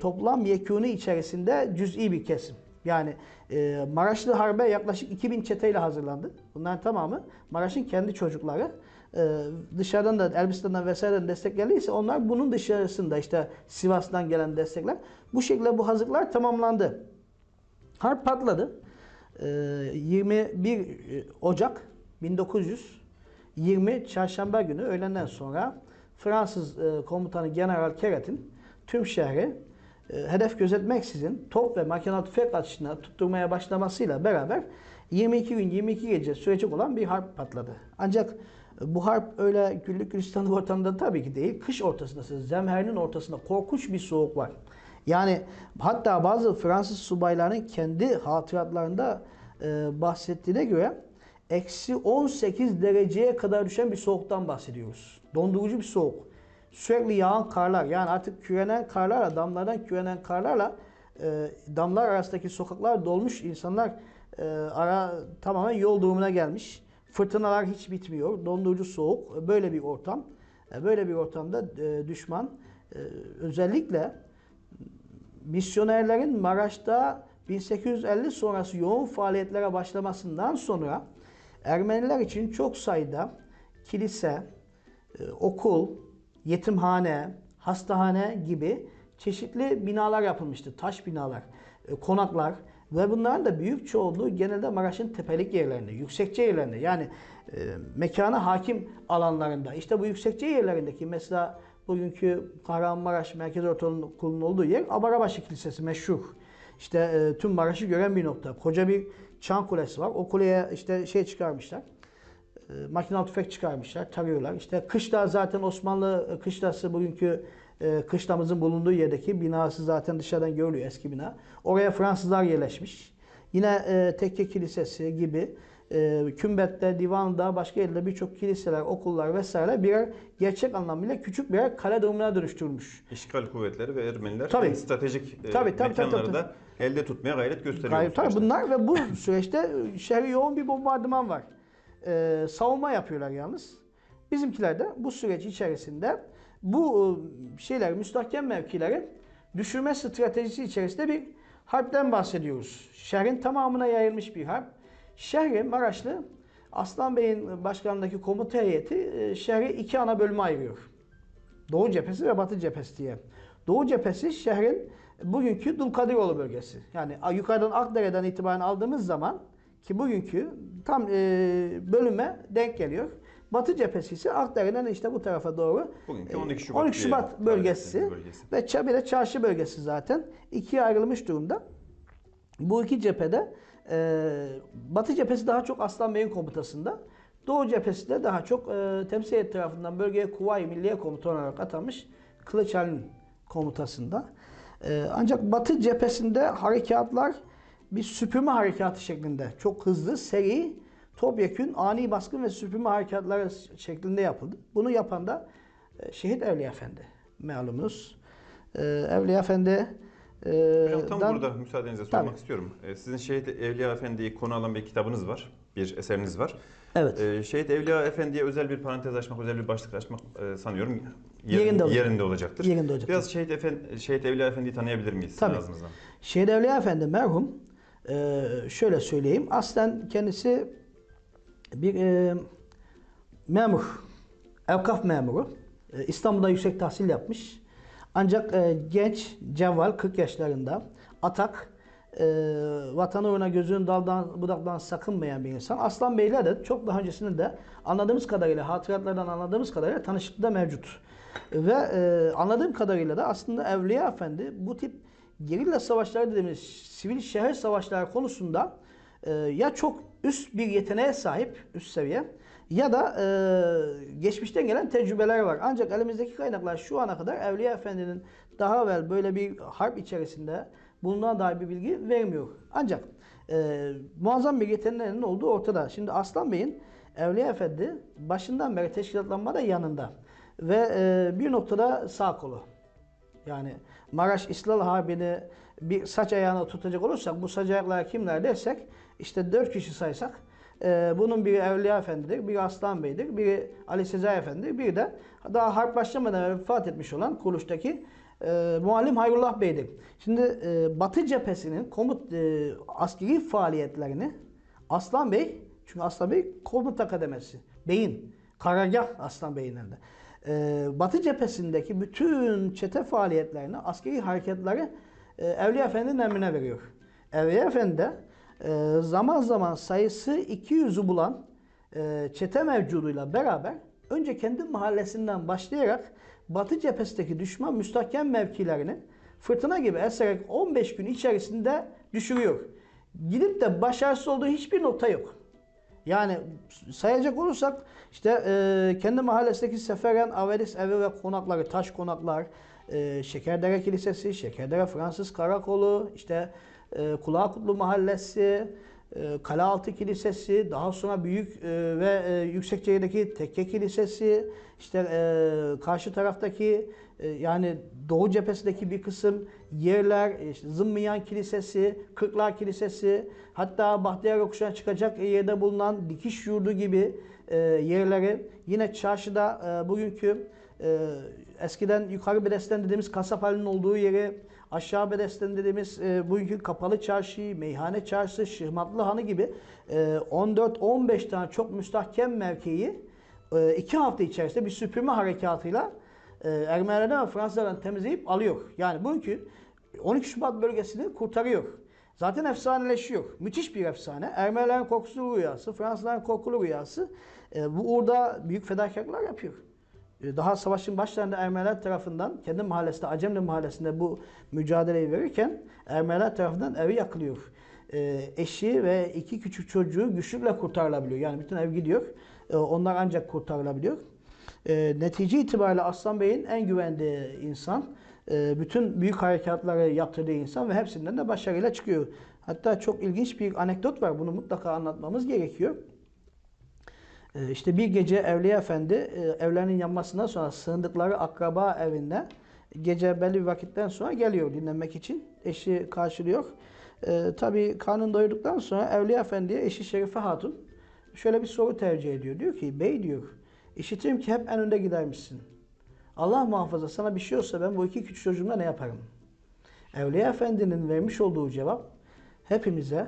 toplam yekûnu içerisinde cüz'i bir kesim. Yani e, Maraşlı Harbe yaklaşık 2000 çeteyle hazırlandı. Bunların tamamı Maraş'ın kendi çocukları. E, dışarıdan da Elbistan'dan vesaireden destek geldiyse onlar bunun dışarısında işte Sivas'tan gelen destekler. Bu şekilde bu hazırlıklar tamamlandı. Harp patladı. E, 21 Ocak 1920 Çarşamba günü öğlenden sonra Fransız e, komutanı General Keret'in tüm şehri e, hedef gözetmeksizin top ve makinalı tüfek atışına tutturmaya başlamasıyla beraber 22 gün 22 gece sürecek olan bir harp patladı. Ancak e, bu harp öyle güllük gülistanlık ortamında tabii ki değil. Kış ortasındasınız. Zemherinin ortasında korkunç bir soğuk var. Yani hatta bazı Fransız subayların kendi hatıratlarında e, bahsettiğine göre eksi 18 dereceye kadar düşen bir soğuktan bahsediyoruz. Dondurucu bir soğuk. Sürekli yağan karlar yani artık kürenen karlarla damlardan kürenen karlarla e, damlar arasındaki sokaklar dolmuş insanlar e, ara tamamen yol durumuna gelmiş. Fırtınalar hiç bitmiyor. Dondurucu soğuk. Böyle bir ortam. E, Böyle bir ortamda e, düşman e, özellikle misyonerlerin Maraş'ta 1850 sonrası yoğun faaliyetlere başlamasından sonra Ermeniler için çok sayıda kilise, okul, yetimhane, hastahane gibi çeşitli binalar yapılmıştı. Taş binalar, e, konaklar ve bunların da büyük çoğunluğu genelde Maraş'ın tepelik yerlerinde, yüksekçe yerlerinde yani e, mekana hakim alanlarında. İşte bu yüksekçe yerlerindeki mesela bugünkü Kahramanmaraş Merkez Ortaokulu'nun olduğu yer Abarabaşı Kilisesi meşhur. İşte e, tüm Maraş'ı gören bir nokta. Koca bir çan kulesi var. O kuleye işte şey çıkarmışlar. E, makinalı tüfek çıkarmışlar, tarıyorlar. İşte kışla zaten Osmanlı e, kışlası bugünkü e, kışlamızın bulunduğu yerdeki binası zaten dışarıdan görülüyor eski bina. Oraya Fransızlar yerleşmiş. Yine e, Tekke Kilisesi gibi e, Kümbet'te, Divan'da, başka yerlerde birçok kiliseler, okullar vesaire birer gerçek anlamıyla küçük birer kale durumuna dönüştürülmüş. İşgal kuvvetleri ve Ermeniler Tabii. stratejik e, Tabii, tabii, tabii, mekanları tabii. da elde tutmaya gayret gösteriyor. Gayet bu tabii bunlar ve bu süreçte şehri yoğun bir bombardıman var. Ee, savunma yapıyorlar yalnız. Bizimkiler de bu süreç içerisinde bu e, şeyler, müstahkem mevkileri düşürme stratejisi içerisinde bir harpten bahsediyoruz. Şehrin tamamına yayılmış bir harp. Şehri Maraşlı Aslan Bey'in başkanlığındaki komuta heyeti e, şehri iki ana bölüme ayırıyor. Doğu cephesi ve Batı cephesi diye. Doğu cephesi şehrin bugünkü Dulkadiroğlu bölgesi. Yani yukarıdan Akdere'den itibaren aldığımız zaman ki bugünkü tam e, bölüme denk geliyor. Batı cephesi ise Akdere'den işte bu tarafa doğru Bugünkü e, 12 Şubat 12 Şubat bölgesi, bölgesi. ve Ç- bir de çarşı bölgesi zaten ikiye ayrılmış durumda. Bu iki cephede e, Batı cephesi daha çok Aslan Bey'in komutasında. Doğu cephesi de daha çok e, temsil tarafından bölgeye Kuvayi Milliye Komutanı olarak atanmış Kılıç Ali'nin komutasında. E, ancak Batı cephesinde harekatlar bir süpürme harekatı şeklinde çok hızlı, seri, topyekün, ani baskın ve süpürme harekatları şeklinde yapıldı. Bunu yapan da e, Şehit Evliya Efendi malumunuz. E, Evliya Efendi e, Hocam tam dan- burada müsaadenizle sormak Tabii. istiyorum. Ee, Sizin Şehit Evliya Efendi'yi konu alan bir kitabınız var. bir eseriniz var. Evet. Ee, Şehit Evliya Efendi'ye özel bir parantez açmak, özel bir başlık açmak e, sanıyorum Yerinde olacak. yerinde olacaktır. Yerinde olacak. Biraz Şehit, Efendi, Şehit Evliya Efendi'yi tanıyabilir miyiz Tabii. ağzınızdan? Şehit Evliya Efendi merhum e, şöyle söyleyeyim. Aslen kendisi bir e, memur, evkaf memuru. E, İstanbul'da yüksek tahsil yapmış. Ancak e, genç, cevval, 40 yaşlarında atak, e, vatanı uğruna gözünün daldan budaktan sakınmayan bir insan. Aslan Bey'le de çok daha öncesinde de anladığımız kadarıyla, hatıratlardan anladığımız kadarıyla tanışıklığı da mevcut. Ve e, anladığım kadarıyla da aslında Evliya Efendi bu tip gerilla savaşları dediğimiz sivil şehir savaşları konusunda e, ya çok üst bir yeteneğe sahip, üst seviye ya da e, geçmişten gelen tecrübeler var. Ancak elimizdeki kaynaklar şu ana kadar Evliya Efendi'nin daha evvel böyle bir harp içerisinde bulunan dair bir bilgi vermiyor. Ancak e, muazzam bir yeteneğinin olduğu ortada. Şimdi Aslan Bey'in Evliya Efendi başından beri teşkilatlanmada yanında ve e, bir noktada sağ kolu. Yani Maraş İstiklal Harbi'ni bir saç ayağına tutacak olursak bu saç ayaklar kimler dersek işte dört kişi saysak e, bunun biri Evliya Efendi'dir, biri Aslan Bey'dir, biri Ali Sezai Efendi'dir, biri de daha harp başlamadan vefat etmiş olan kuruluştaki e, Muallim Hayrullah Bey'dir. Şimdi e, Batı cephesinin komut e, askeri faaliyetlerini Aslan Bey, çünkü Aslan Bey komuta kademesi, beyin, karargah Aslan Bey'in elinde. Ee, Batı cephesindeki bütün çete faaliyetlerini, askeri hareketleri e, Evliya Efendi'nin emrine veriyor. Evliya Efendi de e, zaman zaman sayısı 200'ü bulan e, çete mevcuduyla beraber önce kendi mahallesinden başlayarak Batı cephesindeki düşman müstahkem mevkilerini fırtına gibi eserek 15 gün içerisinde düşürüyor. Gidip de başarısız olduğu hiçbir nokta yok. Yani sayacak olursak işte e, kendi mahallesindeki Seferen, Avelis evi ve konakları, taş konaklar, e, Şekerdere Kilisesi, Şekerdere Fransız Karakolu, işte e, Kulağkutlu Mahallesi, e, Kalealtı Kilisesi, daha sonra büyük e, ve e, Yüksekçe'deki Tekke Kilisesi, işte e, karşı taraftaki e, yani Doğu cephesindeki bir kısım yerler, e, işte Zımmiyan Kilisesi, Kırklar Kilisesi, hatta Bahtiyar Yokuşu'na çıkacak yerde bulunan dikiş yurdu gibi e, yerleri, yine çarşıda e, bugünkü e, eskiden yukarı bedesten dediğimiz kasap halinin olduğu yeri, aşağı bedesten dediğimiz e, bugünkü kapalı çarşı, meyhane çarşısı, Şırmatlı Hanı gibi e, 14-15 tane çok müstahkem mevkiyi e, iki hafta içerisinde bir süpürme harekatıyla e, Ermenilerden ve Fransızlardan temizleyip alıyor. Yani bugünkü 12 Şubat bölgesini kurtarıyor. Zaten efsaneleşiyor. Müthiş bir efsane. Ermenilerin korkusuz rüyası, Fransızların korkulu rüyası. E, bu uğurda büyük fedakarlıklar yapıyor. E, Daha savaşın başlarında Ermeniler tarafından kendi mahallesinde, Acemli mahallesinde bu mücadeleyi verirken Ermeniler tarafından evi yakılıyor. E, eşi ve iki küçük çocuğu güçlükle kurtarılabiliyor. Yani bütün ev gidiyor. E, onlar ancak kurtarılabiliyor. E, netice itibariyle Aslan Bey'in en güvendiği insan, e, bütün büyük harekatları yaptırdığı insan ve hepsinden de başarıyla çıkıyor. Hatta çok ilginç bir anekdot var. Bunu mutlaka anlatmamız gerekiyor. E, işte bir gece Evliya Efendi e, evlerinin yanmasından sonra sığındıkları akraba evinde gece belli bir vakitten sonra geliyor dinlenmek için. Eşi karşılıyor. E, tabii karnını doyurduktan sonra Evliya Efendi'ye eşi Şerife Hatun şöyle bir soru tercih ediyor. Diyor ki bey diyor işitirim ki hep en önde gidermişsin. Allah muhafaza sana bir şey olsa ben bu iki küçük çocuğumla ne yaparım? Evliya Efendi'nin vermiş olduğu cevap hepimize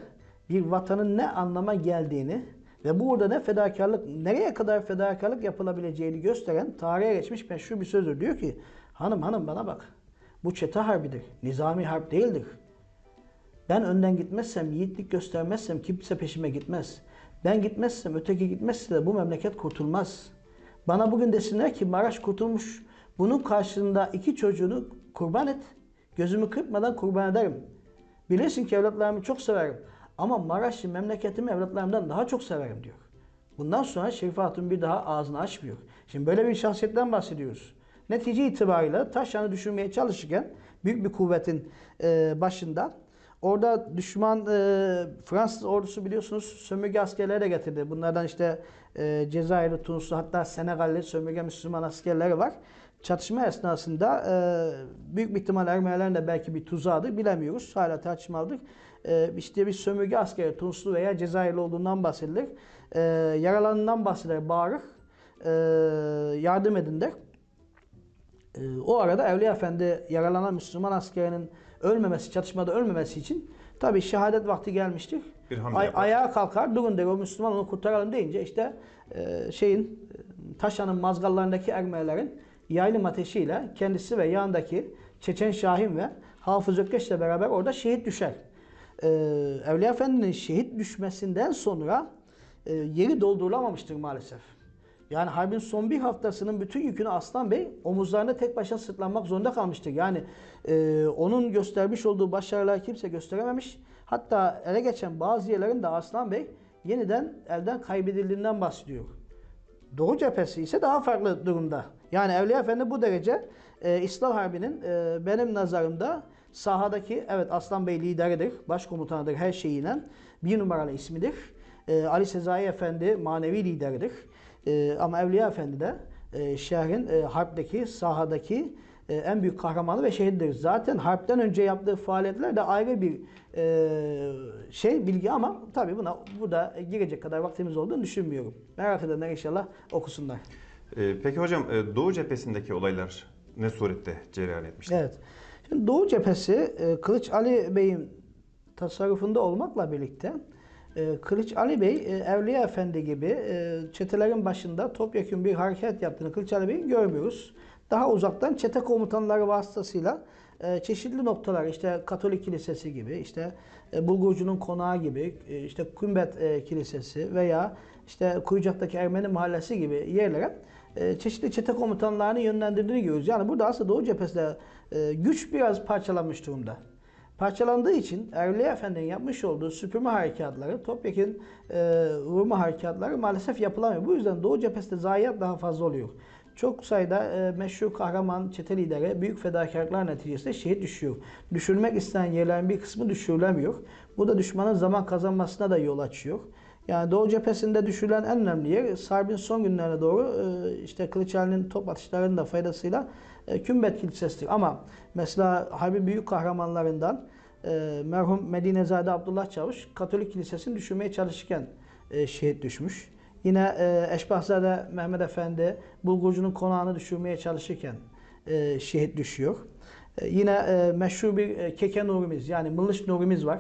bir vatanın ne anlama geldiğini ve burada ne fedakarlık, nereye kadar fedakarlık yapılabileceğini gösteren tarihe geçmiş meşhur bir sözdür. Diyor ki hanım hanım bana bak bu çete harbidir. Nizami harp değildir. Ben önden gitmezsem, yiğitlik göstermezsem kimse peşime gitmez. Ben gitmezsem, öteki gitmezse de bu memleket kurtulmaz. Bana bugün desinler ki Maraş kurtulmuş. Bunun karşılığında iki çocuğunu kurban et. Gözümü kırpmadan kurban ederim. Bilirsin ki evlatlarımı çok severim. Ama Maraş'ı memleketimi evlatlarımdan daha çok severim diyor. Bundan sonra Şerife Hatun bir daha ağzını açmıyor. Şimdi böyle bir şahsiyetten bahsediyoruz. Netice itibariyle Taşyan'ı düşürmeye çalışırken büyük bir kuvvetin e, başında orada düşman e, Fransız ordusu biliyorsunuz sömürge askerleri de getirdi. Bunlardan işte e, Cezayirli, Tunuslu hatta Senegalli sömürge Müslüman askerleri var. Çatışma esnasında e, büyük bir ihtimal Ermenilerin de belki bir tuzağıdır bilemiyoruz. Hala tartışmalıdır. E, işte bir sömürge askeri Tunuslu veya Cezayirli olduğundan bahsedilir. E, yaralanından bahseder bağırır. E, yardım edin der. E, o arada Evliya Efendi yaralanan Müslüman askerinin ölmemesi, çatışmada ölmemesi için tabi şehadet vakti gelmiştir. Bir hamle Ay- yapar. ayağa kalkar, durun der o Müslüman onu kurtaralım deyince işte e, şeyin e, Taşan'ın mazgallarındaki Ermenilerin yaylım ateşiyle kendisi ve yanındaki Çeçen Şahin ve Hafız Ökkeş'le beraber orada şehit düşer. E, Evliya Efendi'nin şehit düşmesinden sonra e, yeri doldurulamamıştır maalesef. Yani harbin son bir haftasının bütün yükünü Aslan Bey omuzlarında tek başına sırtlanmak zorunda kalmıştır. Yani e, onun göstermiş olduğu başarılar kimse gösterememiş. Hatta ele geçen bazı yerlerin de Aslan Bey yeniden elden kaybedildiğinden bahsediyor. Doğu cephesi ise daha farklı durumda. Yani Evliya Efendi bu derece e, İslam Harbi'nin e, benim nazarımda sahadaki evet Aslan Bey lideridir, başkomutanıdır her şeyiyle bir numaralı ismidir. E, Ali Sezai Efendi manevi lideridir. E, ama Evliya Efendi de e, şehrin e, harpteki, sahadaki e, en büyük kahramanı ve şehididir. Zaten harpten önce yaptığı faaliyetler de ayrı bir e, şey bilgi ama tabii buna burada girecek kadar vaktimiz olduğunu düşünmüyorum. Merak edenler inşallah okusunlar. Ee, peki hocam e, Doğu cephesindeki olaylar ne surette cereyan etmiştir? Evet. Şimdi Doğu cephesi e, Kılıç Ali Bey'in tasarrufunda olmakla birlikte e, Kılıç Ali Bey e, Evliya Efendi gibi e, çetelerin başında topyekun bir hareket yaptığını Kılıç Ali Bey'in görmüyoruz. Daha uzaktan çete komutanları vasıtasıyla e, çeşitli noktalar işte Katolik Kilisesi gibi işte e, Bulgurcu'nun konağı gibi e, işte Kümbet Kilisesi veya işte Kuyucak'taki Ermeni Mahallesi gibi yerlere çeşitli çete komutanlarını yönlendirdiğini görüyoruz. Yani burada aslında Doğu cephesinde e, güç biraz parçalanmış durumda. Parçalandığı için Evliya Efendi'nin yapmış olduğu süpürme harekatları, topyekun e, vurma harekatları maalesef yapılamıyor. Bu yüzden Doğu cephesinde zayiat daha fazla oluyor. Çok sayıda e, meşhur kahraman çete lideri büyük fedakarlıklar neticesinde şehit düşüyor. Düşürmek istenen yerlerin bir kısmı düşürülemiyor. Bu da düşmanın zaman kazanmasına da yol açıyor. Yani Doğu cephesinde düşürülen en önemli yer Sarbin son günlerine doğru e, işte Kılıçhane'nin top atışlarının da faydasıyla e, Kümbet Kilisesi'dir. Ama mesela Harbin büyük kahramanlarından e, merhum Medinezade Abdullah Çavuş Katolik Kilisesi'ni düşürmeye çalışırken e, şehit düşmüş. Yine e, Eşbahzade Mehmet Efendi Bulgurcu'nun konağını düşürmeye çalışırken e, şehit düşüyor. E, yine e, meşhur bir e, Keke Nurimiz yani Mılış Nurimiz var.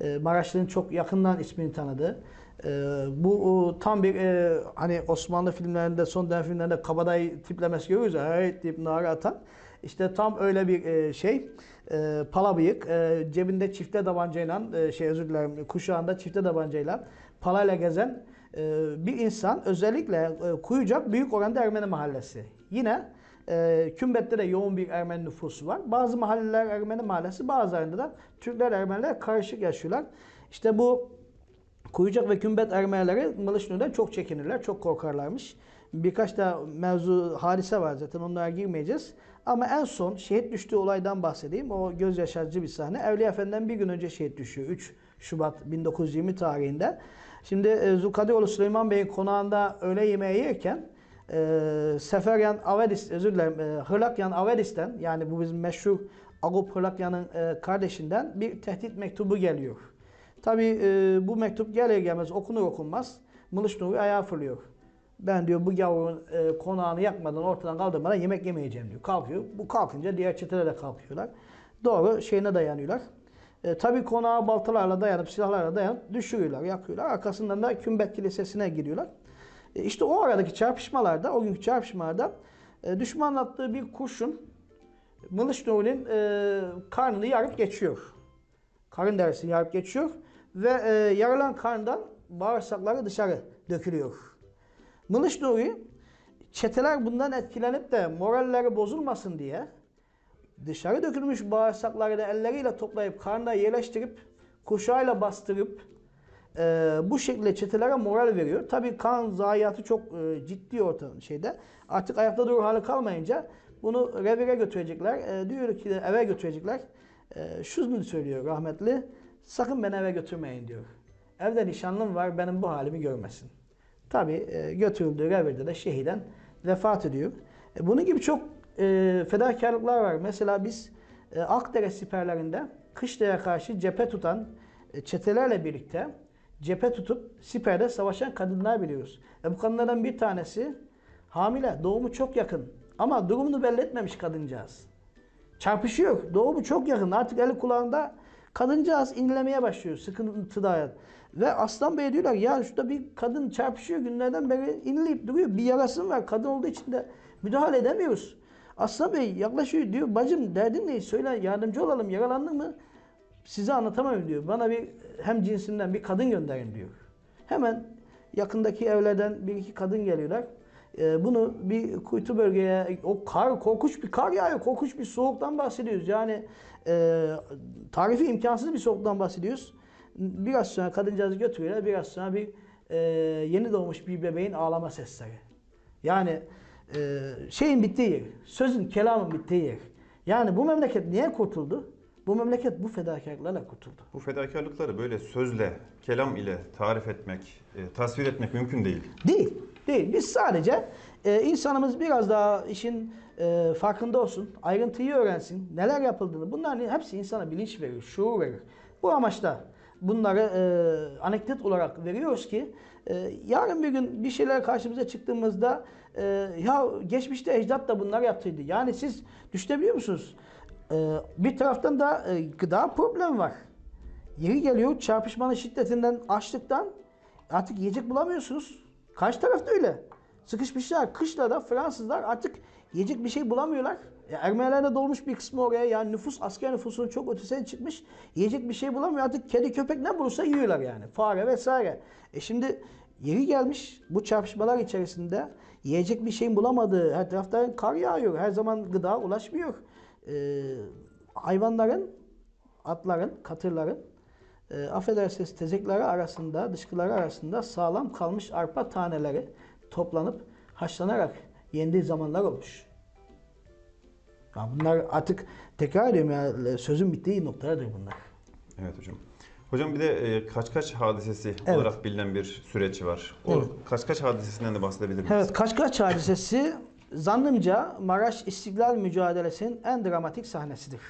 E, Maraşlı'nın çok yakından ismini tanıdığı. E, bu o, tam bir e, hani Osmanlı filmlerinde son dönem filmlerinde kabadayı tiplemesi görüyoruz ya hey deyip nara atan. İşte tam öyle bir e, şey. E, pala bıyık, e, cebinde çifte tabancayla, e, şey özür dilerim, kuşağında çifte tabancayla, palayla gezen e, bir insan. Özellikle e, Kuyucak büyük oranda Ermeni mahallesi. Yine e, Kümbet'te de yoğun bir Ermeni nüfusu var. Bazı mahalleler Ermeni mahallesi, bazılarında da Türkler, Ermeniler karışık yaşıyorlar. İşte bu Kuyucak ve Kümbet Ermenileri Mılışnur'dan çok çekinirler, çok korkarlarmış. Birkaç da mevzu hadise var zaten onlara girmeyeceğiz. Ama en son şehit düştüğü olaydan bahsedeyim. O göz yaşartıcı bir sahne. Evliya Efendi'den bir gün önce şehit düşüyor. 3 Şubat 1920 tarihinde. Şimdi e, Zulkadiroğlu Süleyman Bey'in konağında öğle yemeği yerken e, Seferyan Avedis, özür dilerim, e, Hırlakyan Avedis'ten yani bu bizim meşhur Agup Hırlakyan'ın e, kardeşinden bir tehdit mektubu geliyor. Tabi bu mektup gelir gelmez okunur okunmaz Mılış Nuri ayağa fırlıyor. Ben diyor bu gavurun e, konağını yakmadan ortadan kaldırmadan yemek yemeyeceğim diyor. Kalkıyor. Bu kalkınca diğer çeteler de kalkıyorlar. Doğru şeyine dayanıyorlar. E, tabii konağa baltalarla dayanıp silahlarla dayanıp düşürüyorlar, yakıyorlar. Arkasından da Kümbet Kilisesi'ne giriyorlar. E, işte o aradaki çarpışmalarda, o günkü çarpışmalarda e, düşmanın attığı bir kurşun Nuri'nin e, karnını yarıp geçiyor. Karın derisini yarıp geçiyor ve e, yarılan karnından bağırsakları dışarı dökülüyor. Nuri çeteler bundan etkilenip de moralleri bozulmasın diye dışarı dökülmüş bağırsakları da elleriyle toplayıp karnına yerleştirip kuşağıyla bastırıp e, bu şekilde çetelere moral veriyor. Tabii kan zayiatı çok e, ciddi orta şeyde. Artık ayakta durur hali kalmayınca bunu revire götürecekler. E, diyor ki eve götürecekler. E, şunu söylüyor rahmetli. Sakın beni eve götürmeyin diyor. Evde nişanlım var benim bu halimi görmesin. Tabii e, götürüldüğü revirde de şehiden vefat ediyor. E, bunun gibi çok e, fedakarlıklar var. Mesela biz Akdere siperlerinde Kışla'ya karşı cephe tutan çetelerle birlikte cephe tutup siperde savaşan kadınlar biliyoruz. Ve bu kadınlardan bir tanesi hamile, doğumu çok yakın. Ama durumunu belli etmemiş kadıncağız. Çarpışıyor. Doğumu çok yakın. Artık eli kulağında kadıncağız inlemeye başlıyor. Sıkıntıda. Ve Aslan Bey diyorlar ya şurada bir kadın çarpışıyor günlerden beri inleyip duruyor. Bir yarası var. Kadın olduğu için de müdahale edemiyoruz. Aslan Bey yaklaşıyor diyor. Bacım derdin ne? Söyle yardımcı olalım. Yaralandın mı? Size anlatamam diyor. Bana bir hem cinsinden bir kadın gönderin diyor. Hemen yakındaki evlerden bir iki kadın geliyorlar. Ee, bunu bir kuytu bölgeye, o kar, korkunç bir kar yağıyor, korkunç bir soğuktan bahsediyoruz. Yani e, tarifi imkansız bir soğuktan bahsediyoruz. Biraz sonra kadıncağızı götürüyorlar, biraz sonra bir e, yeni doğmuş bir bebeğin ağlama sesleri. Yani e, şeyin bittiği yer, sözün, kelamın bittiği yer. Yani bu memleket niye kurtuldu? Bu memleket bu fedakarlıklarla kurtuldu. Bu fedakarlıkları böyle sözle, kelam ile tarif etmek, e, tasvir etmek mümkün değil. Değil. Değil. Biz sadece e, insanımız biraz daha işin e, farkında olsun, ayrıntıyı öğrensin, neler yapıldığını. Bunların hepsi insana bilinç verir, şuur verir. Bu amaçla bunları e, anekdot olarak veriyoruz ki e, yarın bir gün bir şeyler karşımıza çıktığımızda e, ya geçmişte ecdat da bunlar yaptıydı. Yani siz düşünebiliyor musunuz? E, bir taraftan da e, gıda problemi var. Yeri geliyor çarpışmanın şiddetinden, açlıktan artık yiyecek bulamıyorsunuz. Karşı tarafta öyle. Sıkışmışlar. Kışla da Fransızlar artık yiyecek bir şey bulamıyorlar. E, de dolmuş bir kısmı oraya. Yani nüfus, asker nüfusunun çok ötesine çıkmış. Yiyecek bir şey bulamıyor. Artık kedi köpek ne bulursa yiyorlar yani. Fare vesaire. E şimdi yeri gelmiş bu çarpışmalar içerisinde yiyecek bir şeyin bulamadığı, her taraftan kar yağıyor. Her zaman gıda ulaşmıyor. E, hayvanların, atların, katırların e, affedersiniz tezekleri arasında, dışkıları arasında sağlam kalmış arpa taneleri toplanıp haşlanarak yendiği zamanlar olmuş. Ya bunlar artık tekrar ediyorum ya sözün bittiği noktalardır bunlar. Evet hocam. Hocam bir de e, Kaçkaç hadisesi Evet. olarak bilinen bir süreç var. O Evet. Kaçkaç hadisesinden de bahsedebilir miyiz? Evet, Kaçkaç hadisesi zannımca Maraş İstiklal Mücadelesi'nin en dramatik sahnesidir.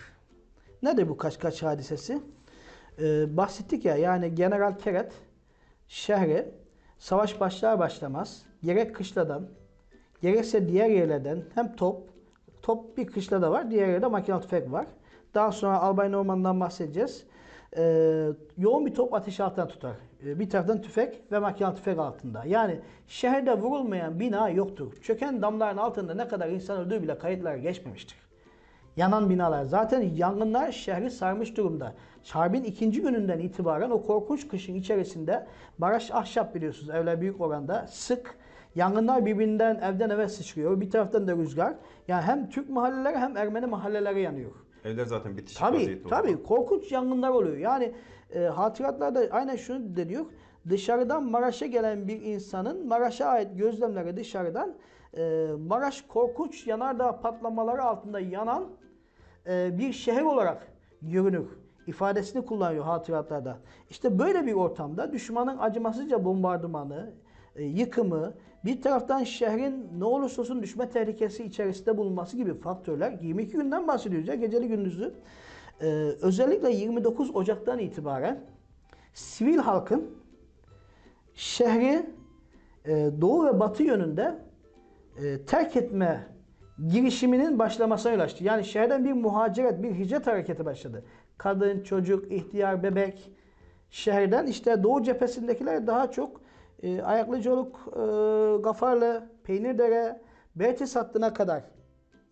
Nedir bu Kaçkaç hadisesi? Ee, bahsettik ya yani General Keret şehri savaş başlar başlamaz gerek kışladan gerekse diğer yerlerden hem top top bir kışlada var diğer yerde makinalı tüfek var. Daha sonra Albay Norman'dan bahsedeceğiz. Ee, yoğun bir top ateşi altında tutar. Ee, bir taraftan tüfek ve makinalı tüfek altında. Yani şehirde vurulmayan bina yoktur. Çöken damların altında ne kadar insan öldüğü bile kayıtlara geçmemiştir. Yanan binalar. Zaten yangınlar şehri sarmış durumda. Harbin ikinci gününden itibaren o korkunç kışın içerisinde baraj ahşap biliyorsunuz evler büyük oranda sık. Yangınlar birbirinden evden eve sıçrıyor. Bir taraftan da rüzgar. Yani hem Türk mahalleleri hem Ermeni mahalleleri yanıyor. Evler zaten bitişik Tabii vaziyette tabii zaman. korkunç yangınlar oluyor. Yani e, hatıratlarda aynen şunu deniyor. Dışarıdan Maraş'a gelen bir insanın Maraş'a ait gözlemleri dışarıdan e, Maraş korkunç yanardağ patlamaları altında yanan e, bir şehir olarak görünür ifadesini kullanıyor hatıratlarda. İşte böyle bir ortamda düşmanın acımasızca bombardımanı, e, yıkımı, bir taraftan şehrin ne olursa olsun düşme tehlikesi içerisinde bulunması gibi faktörler 22 günden bahsediyoruz ya geceli gündüzü. E, özellikle 29 Ocak'tan itibaren sivil halkın şehri e, doğu ve batı yönünde e, terk etme girişiminin başlamasına yol açtı. Yani şehirden bir muhaciret, bir hicret hareketi başladı. Kadın, çocuk, ihtiyar, bebek şehirden işte doğu cephesindekiler daha çok e, Ayaklıcılık, e, Gafarlı, Peynirdere, Bertis hattına kadar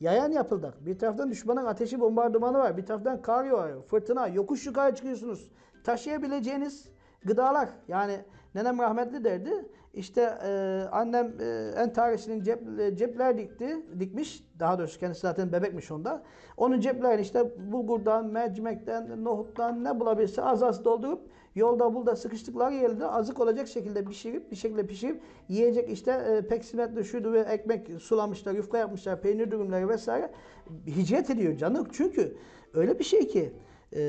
yayan yapıldı. Bir taraftan düşmanın ateşi bombardımanı var. Bir taraftan kar yağıyor, fırtına, yokuş yukarı çıkıyorsunuz. Taşıyabileceğiniz gıdalar. Yani nenem rahmetli derdi. İşte e, annem e, en tanesinin cep, cepler dikti, dikmiş. Daha doğrusu kendisi zaten bebekmiş onda. Onun ceplerini işte bulgurdan, mercimekten, nohuttan ne bulabilirse az az doldurup yolda bulda sıkıştıkları yerde azık olacak şekilde pişirip bir şekilde pişirip yiyecek işte e, peksimetli şuydu ve ekmek sulamışlar, yufka yapmışlar, peynir dürümleri vesaire. Hicret ediyor canım. Çünkü öyle bir şey ki e,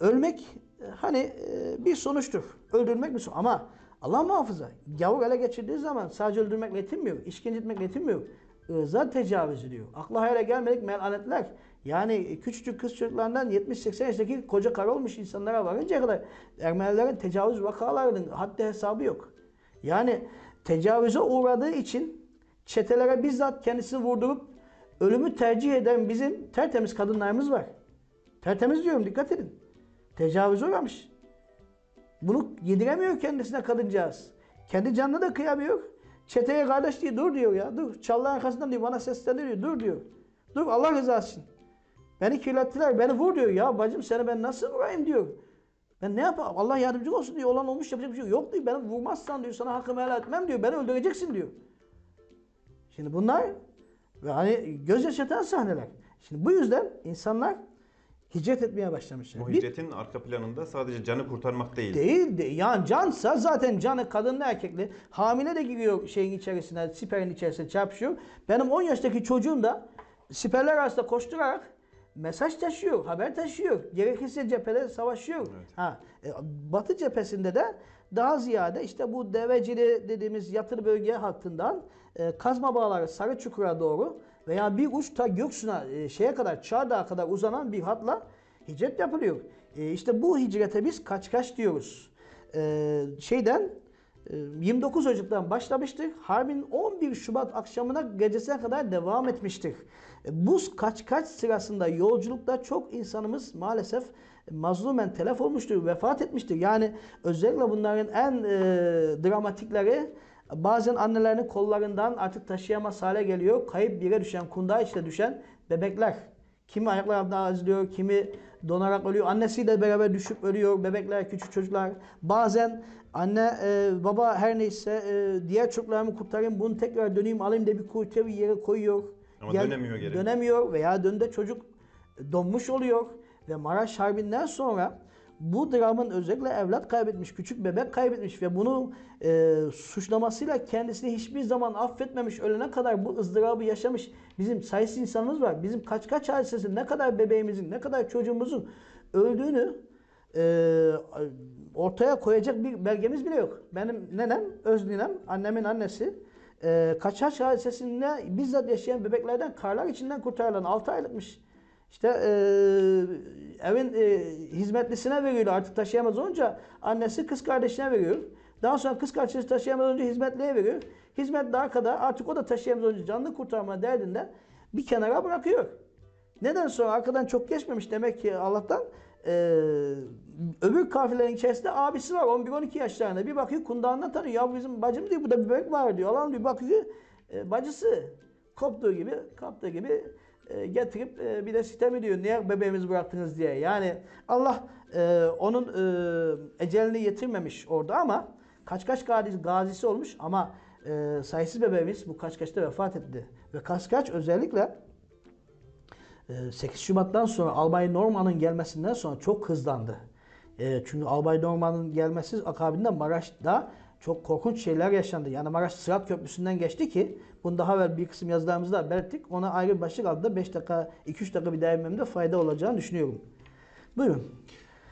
ölmek e, hani e, bir sonuçtur. Öldürmek bir sonuç. Ama Allah muhafaza gavur ele geçirdiği zaman sadece öldürmekle yetinmiyor, işkence etmekle yetinmiyor. ırza tecavüz ediyor. Akla hayale gelmedik melanetler. Yani küçücük kız çocuklarından 70-80 yaşındaki koca karı olmuş insanlara varıncaya kadar Ermenilerin tecavüz vakalarının haddi hesabı yok. Yani tecavüze uğradığı için çetelere bizzat kendisini vurdurup ölümü tercih eden bizim tertemiz kadınlarımız var. Tertemiz diyorum dikkat edin. Tecavüze uğramış. Bunu yediremiyor kendisine kadıncağız. Kendi canına da kıyamıyor. Çeteye kardeş diye dur diyor ya. Dur. Çalların arkasından diyor bana sesleniyor. Dur diyor. Dur Allah rızası için. Beni kirlettiler. Beni vur diyor. Ya bacım seni ben nasıl vurayım diyor. Ben ne yapayım? Allah yardımcı olsun diyor. Olan olmuş yapacak bir şey yok. Diyor. Beni vurmazsan diyor. Sana hakkımı helal etmem diyor. Beni öldüreceksin diyor. Şimdi bunlar yani göz yaşatan sahneler. Şimdi bu yüzden insanlar hicret etmeye başlamışlar. Bu Bir- hicretin arka planında sadece canı kurtarmak değil. Değil de yani cansa zaten canı kadınlı erkekli hamile de giriyor şeyin içerisine siperin içerisine çarpışıyor. Benim 10 yaştaki çocuğum da siperler arasında koşturarak mesaj taşıyor, haber taşıyor. Gerekirse cephede savaşıyor. Evet. Ha, e, Batı cephesinde de daha ziyade işte bu Devecili dediğimiz yatır bölge hattından e, kazma bağları Sarıçukur'a doğru veya bir uç ta Göksu'na e, şeye kadar Çağdağ'a kadar uzanan bir hatla hicret yapılıyor. E, işte bu hicrete biz kaç kaç diyoruz. E, şeyden e, 29 Ocak'tan başlamıştık. Harbin 11 Şubat akşamına gecesine kadar devam etmiştir. E, Bu kaç kaç sırasında yolculukta çok insanımız maalesef mazlumen telef olmuştur, vefat etmiştir. Yani özellikle bunların en e, dramatikleri bazen annelerinin kollarından artık taşıyamaz hale geliyor. Kayıp yere düşen, kundağa içine düşen bebekler. Kimi ayaklar altında eziliyor, kimi donarak ölüyor. Annesiyle beraber düşüp ölüyor bebekler, küçük çocuklar. Bazen anne, e, baba her neyse e, diğer çocuklarımı kurtarayım, bunu tekrar döneyim alayım diye bir bir yere koyuyor. Ama dönemiyor geri. Dönemiyor veya dönde çocuk donmuş oluyor. Ve Maraş Harbi'nden sonra bu dramın özellikle evlat kaybetmiş, küçük bebek kaybetmiş ve bunu e, suçlamasıyla kendisini hiçbir zaman affetmemiş, ölene kadar bu ızdırabı yaşamış bizim sayısız insanımız var. Bizim kaç kaç hadisesi, ne kadar bebeğimizin, ne kadar çocuğumuzun öldüğünü e, ortaya koyacak bir belgemiz bile yok. Benim nenem, öz ninem, annemin annesi e, kaçaç hadisesinde bizzat yaşayan bebeklerden karlar içinden kurtarılan 6 aylıkmış. İşte e, evin e, hizmetlisine veriyor artık taşıyamaz olunca annesi kız kardeşine veriyor. Daha sonra kız kardeşi taşıyamaz olunca hizmetliye veriyor. Hizmetli arkada artık o da taşıyamaz olunca canlı kurtarma derdinde bir kenara bırakıyor. Neden sonra arkadan çok geçmemiş demek ki Allah'tan e, öbür kafirlerin içerisinde abisi var 11-12 yaşlarında. Bir bakıyor kundağından tanıyor. Ya bu bizim bacım diyor burada bir bebek var diyor. Alan diyor bakıyor e, bacısı koptuğu gibi kaptığı gibi e, getirip e, bir de sitem ediyor. Niye bebeğimizi bıraktınız diye. Yani Allah e, onun e, ecelini yetirmemiş orada ama kaç kaç gazi, gazisi olmuş ama e, sayısız bebeğimiz bu kaç kaçta vefat etti. Ve kaç kaç özellikle e, 8 Şubat'tan sonra Albay Norman'ın gelmesinden sonra çok hızlandı. E, çünkü Albay Norman'ın gelmesi akabinde Maraş'ta çok korkunç şeyler yaşandı. Yani Maraş Sırat Köprüsü'nden geçti ki bunu daha evvel bir kısım yazılarımızda belirttik. Ona ayrı bir başlık altında 5 dakika, 2-3 dakika bir değinmemde fayda olacağını düşünüyorum. Buyurun.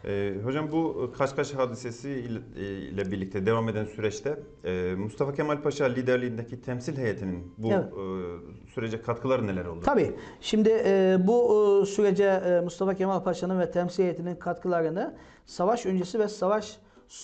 Ee, hocam bu Kaşkaş hadisesi ile, ile birlikte devam eden süreçte e, Mustafa Kemal Paşa liderliğindeki temsil heyetinin bu Evet. e, sürece katkıları neler oldu? Tabii. Şimdi e, bu e, sürece e, Mustafa Kemal Paşa'nın ve temsil heyetinin katkılarını savaş öncesi ve savaş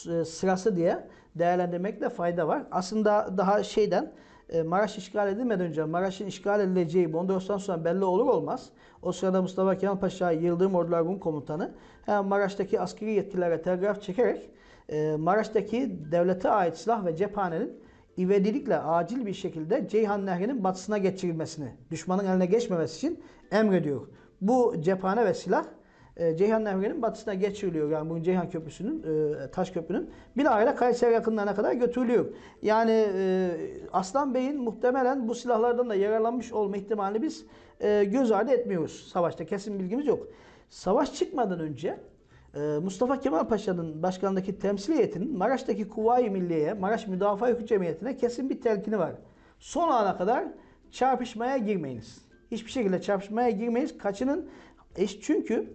e, sırası diye değerlendirmekte fayda var. Aslında daha şeyden e, Maraş işgal edilmeden önce Maraş'ın işgal edileceği Bondros'tan sonra belli olur olmaz. O sırada Mustafa Kemal Paşa Yıldırım Ordular Rum Komutanı hem Maraş'taki askeri yetkililere telgraf çekerek e, Maraş'taki devlete ait silah ve cephanenin ivedilikle acil bir şekilde Ceyhan Nehri'nin batısına geçirilmesini, düşmanın eline geçmemesi için emrediyor. Bu cephane ve silah e, Ceyhan Nehri'nin batısına geçiriliyor. Yani bu Ceyhan Köprüsü'nün, e, Taş Köprü'nün bilahare Kayseri yakınlarına kadar götürülüyor. Yani e, Aslan Bey'in muhtemelen bu silahlardan da yararlanmış olma ihtimalini biz e, göz ardı etmiyoruz. Savaşta kesin bilgimiz yok. Savaş çıkmadan önce e, Mustafa Kemal Paşa'nın başkanındaki temsil heyetinin Maraş'taki Kuvayi Milliye'ye, Maraş Müdafaa Hukuk Cemiyeti'ne kesin bir telkini var. Son ana kadar çarpışmaya girmeyiniz. Hiçbir şekilde çarpışmaya girmeyiniz. Kaçının? E, çünkü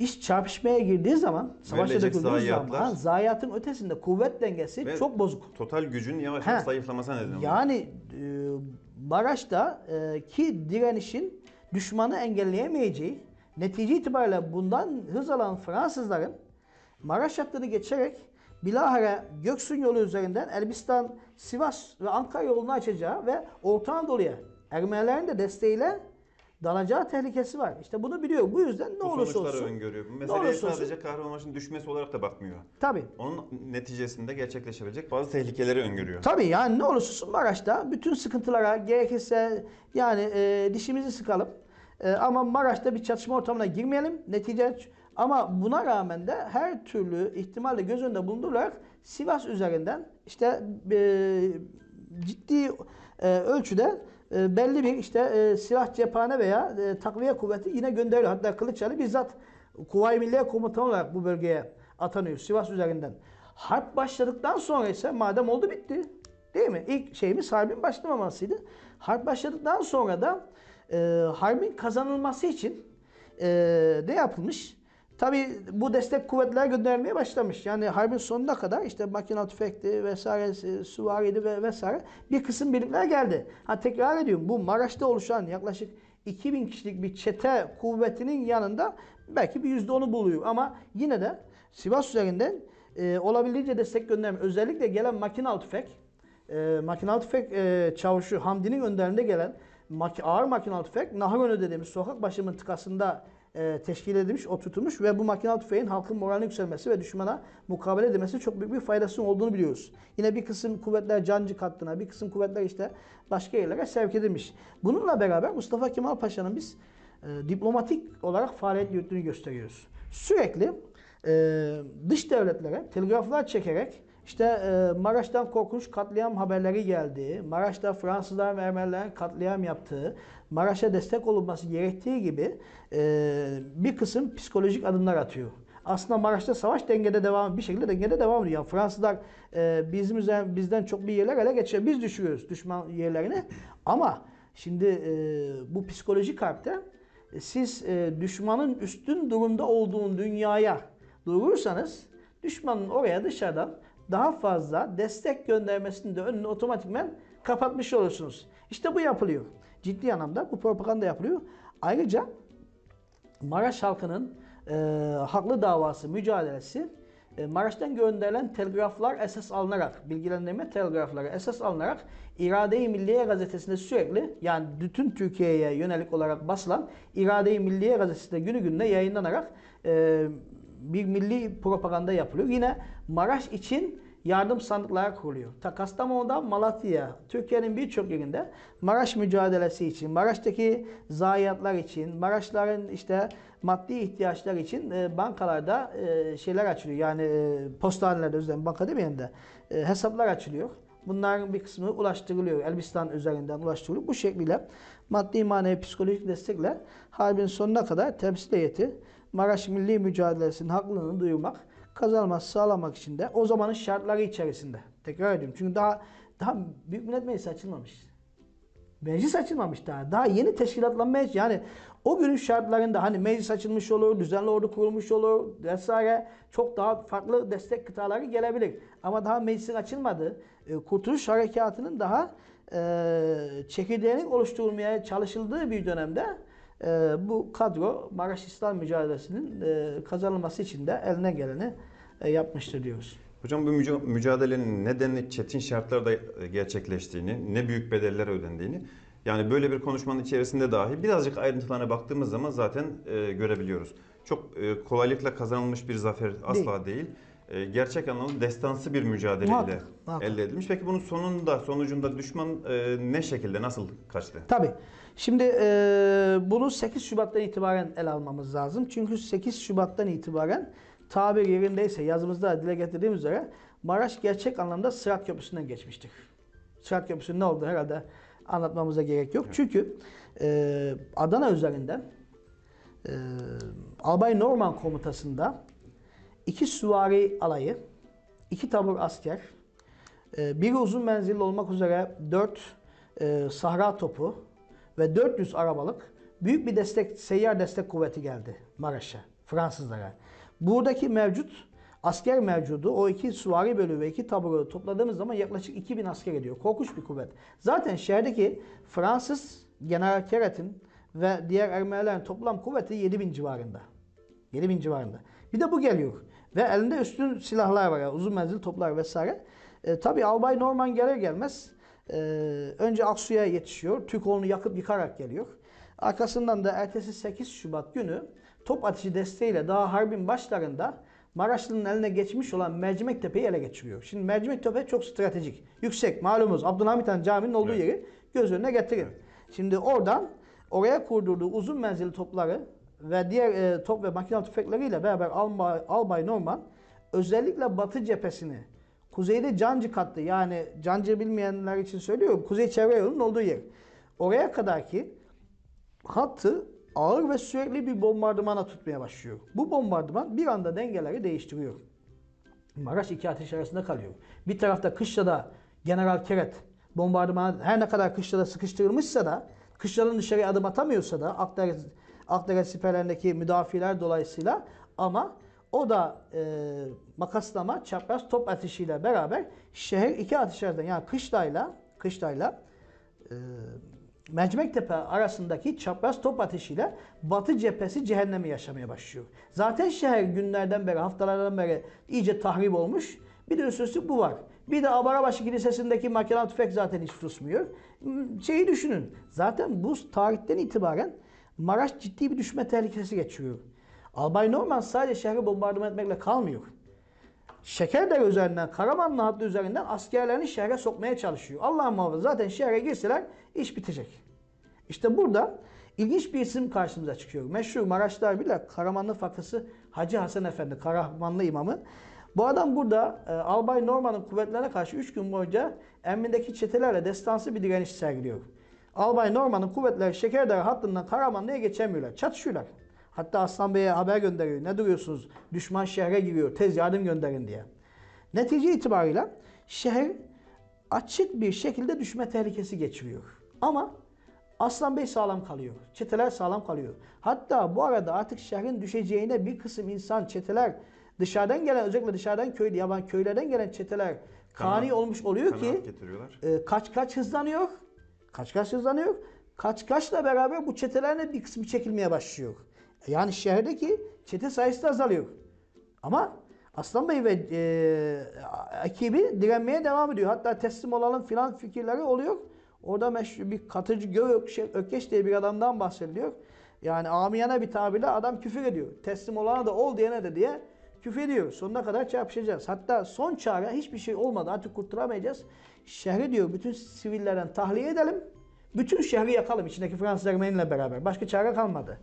iş çarpışmaya girdiği zaman, savaşa Verilecek döküldüğü zayiatlar- zaman zayiatın ötesinde kuvvet dengesi Ve çok bozuk. Total gücün yavaş yavaş zayıflamasına neden oluyor. Yani e, Maraş'ta e, ki direnişin düşmanı engelleyemeyeceği netice itibariyle bundan hız alan Fransızların Maraş hattını geçerek bilahare Göksun yolu üzerinden Elbistan, Sivas ve Ankara yolunu açacağı ve Orta Anadolu'ya Ermenilerin de desteğiyle dalacağı tehlikesi var. İşte bunu biliyor. Bu yüzden ne Bu olursa sonuçları olsun. öngörüyor. Meseleye olursa olsun- sadece Kahramanmaraş'ın düşmesi olarak da bakmıyor. Tabii. Onun neticesinde gerçekleşebilecek bazı tehlikeleri öngörüyor. Tabii yani ne olursa olsun Maraş'ta bütün sıkıntılara gerekirse yani e, dişimizi sıkalım. E, ama Maraş'ta bir çatışma ortamına girmeyelim. Netice ama buna rağmen de her türlü ihtimalle göz önünde bulundurularak Sivas üzerinden işte e, ciddi e, ölçüde e, belli bir işte e, silah cephane veya e, takviye kuvveti yine gönderiliyor. Hatta Kılıçdaroğlu bizzat Kuvayi Milliye Komutanı olarak bu bölgeye atanıyor Sivas üzerinden. Harp başladıktan sonra ise madem oldu bitti. Değil mi? İlk şeyimiz harbin başlamamasıydı. Harp başladıktan sonra da e, harbin kazanılması için e, ne yapılmış? Tabi bu destek kuvvetler göndermeye başlamış. Yani harbin sonuna kadar işte makina tüfekti vesaire, süvariydi ve vesaire bir kısım birlikler geldi. Ha tekrar ediyorum bu Maraş'ta oluşan yaklaşık 2000 kişilik bir çete kuvvetinin yanında belki bir %10'u buluyor. Ama yine de Sivas üzerinden e, olabildiğince destek gönderme. Özellikle gelen makinalı tüfek, e, makinalı tüfek e, çavuşu Hamdi'nin önderinde gelen mak- ağır makinalı tüfek Nahırönü dediğimiz sokak başı mıntıkasında e, teşkil edilmiş, oturtulmuş ve bu makinalı tüfeğin halkın moralini yükselmesi ve düşmana mukabele edilmesi çok büyük bir faydasının olduğunu biliyoruz. Yine bir kısım kuvvetler Cancık hattına, bir kısım kuvvetler işte başka yerlere sevk edilmiş. Bununla beraber Mustafa Kemal Paşa'nın biz e, diplomatik olarak faaliyet yürüttüğünü gösteriyoruz. Sürekli e, dış devletlere telgraflar çekerek işte e, Maraş'tan korkunç katliam haberleri geldi. Maraş'ta Fransızlar ve Ermenilerin katliam yaptığı, Maraş'a destek olunması gerektiği gibi e, bir kısım psikolojik adımlar atıyor. Aslında Maraş'ta savaş dengede devam bir şekilde dengede devam ediyor. Yani Fransızlar e, bizim üzerine, bizden çok bir yerler ele geçiyor. Biz düşürüyoruz düşman yerlerini. Ama şimdi e, bu psikolojik harpte e, siz e, düşmanın üstün durumda olduğun dünyaya durursanız düşmanın oraya dışarıdan daha fazla destek göndermesinin de önünü otomatikmen kapatmış olursunuz. İşte bu yapılıyor. Ciddi anlamda bu propaganda yapılıyor. Ayrıca Maraş halkının e, haklı davası, mücadelesi e, Maraş'tan gönderilen telgraflar esas alınarak, bilgilendirme telgrafları esas alınarak İrade-i Milliye gazetesinde sürekli yani bütün Türkiye'ye yönelik olarak basılan İrade-i Milliye gazetesinde günü gününe yayınlanarak e, bir milli propaganda yapılıyor. Yine Maraş için yardım sandıkları kuruluyor. Ta Kastamonu'dan Malatya'ya, Türkiye'nin birçok yerinde Maraş mücadelesi için, Maraş'taki zayiatlar için, Maraşların işte maddi ihtiyaçlar için e, bankalarda e, şeyler açılıyor. Yani e, postanelerde özellikle banka demeyelim de e, hesaplar açılıyor. Bunların bir kısmı ulaştırılıyor. Elbistan üzerinden ulaştırılıyor. Bu şekliyle maddi manevi psikolojik destekle harbin sonuna kadar temsil heyeti Maraş milli mücadelesinin haklılığını duyurmak, kazanması sağlamak için de o zamanın şartları içerisinde. Tekrar ediyorum. Çünkü daha daha Büyük Millet Meclisi açılmamış. Meclis açılmamış daha. Daha yeni teşkilatlanmaya yani o günün şartlarında hani meclis açılmış olur, düzenli ordu kurulmuş olur vesaire çok daha farklı destek kıtaları gelebilir. Ama daha meclisin açılmadığı, e, Kurtuluş Harekatı'nın daha e, çekirdeğinin oluşturulmaya çalışıldığı bir dönemde e, bu kadro Maraş İslam mücadelesinin e, kazanılması için de eline geleni yapmıştır diyoruz. Hocam bu müca- mücadelenin nedenli çetin şartlarda e, gerçekleştiğini, ne büyük bedeller ödendiğini yani böyle bir konuşmanın içerisinde dahi birazcık ayrıntılarına baktığımız zaman zaten e, görebiliyoruz. Çok e, kolaylıkla kazanılmış bir zafer asla değil. E, gerçek anlamda destansı bir mücadeleyle Muhakkak, muhakkak. elde edilmiş. Peki bunun sonunda, sonucunda düşman e, ne şekilde, nasıl kaçtı? Tabii. Şimdi e, bunu 8 Şubat'tan itibaren ele almamız lazım. Çünkü 8 Şubat'tan itibaren tabir yerindeyse yazımızda dile getirdiğimiz üzere Maraş gerçek anlamda Sırat Köprüsü'nden geçmiştir. Sırat Köprüsü'nün ne olduğu herhalde anlatmamıza gerek yok. Çünkü e, Adana üzerinden e, Albay Norman komutasında iki süvari alayı, iki tabur asker, e, biri uzun menzilli olmak üzere 4 e, sahra topu ve 400 arabalık büyük bir destek, seyyar destek kuvveti geldi Maraş'a. Fransızlara. Buradaki mevcut asker mevcudu o iki süvari bölüğü ve iki taburu topladığımız zaman yaklaşık 2000 asker ediyor. Korkunç bir kuvvet. Zaten şehirdeki Fransız General Keret'in ve diğer Ermenilerin toplam kuvveti 7000 civarında. 7000 civarında. Bir de bu geliyor. Ve elinde üstün silahlar var. Yani uzun menzil toplar vesaire. E, tabii Albay Norman gelir gelmez e, önce Aksu'ya yetişiyor. Türkoğlu'nu yakıp yıkarak geliyor. Arkasından da ertesi 8 Şubat günü top atışı desteğiyle daha harbin başlarında Maraşlı'nın eline geçmiş olan Mercimek Tepe'yi ele geçiriyor. Şimdi Mercimek Tepe çok stratejik. Yüksek malumuz Abdülhamit Han Camii'nin olduğu Evet. yeri göz önüne getirin. Şimdi oradan oraya kurdurduğu uzun menzilli topları ve diğer e, top ve makinalı tüfekleriyle beraber Albay, Albay Norman özellikle batı cephesini kuzeyde Cancı kattı yani Cancı bilmeyenler için söylüyorum kuzey çevre yolunun olduğu yer. Oraya kadar ki hattı ağır ve sürekli bir bombardımana tutmaya başlıyor. Bu bombardıman bir anda dengeleri değiştiriyor. Maraş iki ateş arasında kalıyor. Bir tarafta Kışla'da General Keret bombardıman her ne kadar Kışla'da sıkıştırılmışsa da Kışla'nın dışarıya adım atamıyorsa da Akdeniz, Akdeniz siperlerindeki müdafiler dolayısıyla ama o da e, makaslama çapraz top ateşiyle beraber şehir iki ateş arasında yani Kışla'yla Kışla'yla e, Mercimektepe arasındaki çapraz top ateşiyle Batı cephesi cehennemi yaşamaya başlıyor. Zaten şehir günlerden beri, haftalardan beri iyice tahrip olmuş. Bir de üstüne bu var. Bir de Abarabaşı Kilisesi'ndeki makinalı tüfek zaten hiç susmuyor. Hmm, Şeyi düşünün. Zaten bu tarihten itibaren Maraş ciddi bir düşme tehlikesi geçiyor. Albay Norman sadece şehri bombardıman etmekle kalmıyor. Şekerdere üzerinden, Karamanlı hattı üzerinden askerlerini şehre sokmaya çalışıyor. Allah muhafaza zaten şehre girseler iş bitecek. İşte burada ilginç bir isim karşımıza çıkıyor. Meşhur Maraşlar bile Karamanlı fakısı Hacı Hasan Efendi, Karamanlı imamı. Bu adam burada e, Albay Norman'ın kuvvetlerine karşı 3 gün boyunca emrindeki çetelerle destansı bir direniş sergiliyor. Albay Norman'ın kuvvetleri Şekerdere hattından Karamanlı'ya geçemiyorlar. Çatışıyorlar. Hatta Aslan Bey'e haber gönderiyor. Ne duruyorsunuz? Düşman şehre giriyor. Tez yardım gönderin diye. Netice itibariyle şehir açık bir şekilde düşme tehlikesi geçiriyor. Ama Aslan Bey sağlam kalıyor. Çeteler sağlam kalıyor. Hatta bu arada artık şehrin düşeceğine bir kısım insan, çeteler dışarıdan gelen özellikle dışarıdan köy, yaban köylerden gelen çeteler kani Kanaat- olmuş oluyor ki e, kaç kaç hızlanıyor. Kaç kaç hızlanıyor. Kaç kaçla beraber bu çetelerin bir kısmı çekilmeye başlıyor. Yani şehirdeki çete sayısı da azalıyor. Ama Aslan Bey ve e, ekibi direnmeye devam ediyor. Hatta teslim olalım filan fikirleri oluyor. Orada meşhur bir katıcı Gök Ökkeş diye bir adamdan bahsediliyor. Yani amiyane bir tabirle adam küfür ediyor. Teslim olana da ol diyene de diye küfür ediyor. Sonuna kadar çarpışacağız. Hatta son çare hiçbir şey olmadı. Artık kurtulamayacağız. Şehri diyor bütün sivillerden tahliye edelim. Bütün şehri yakalım içindeki Fransız Ermeniyle beraber. Başka çare kalmadı.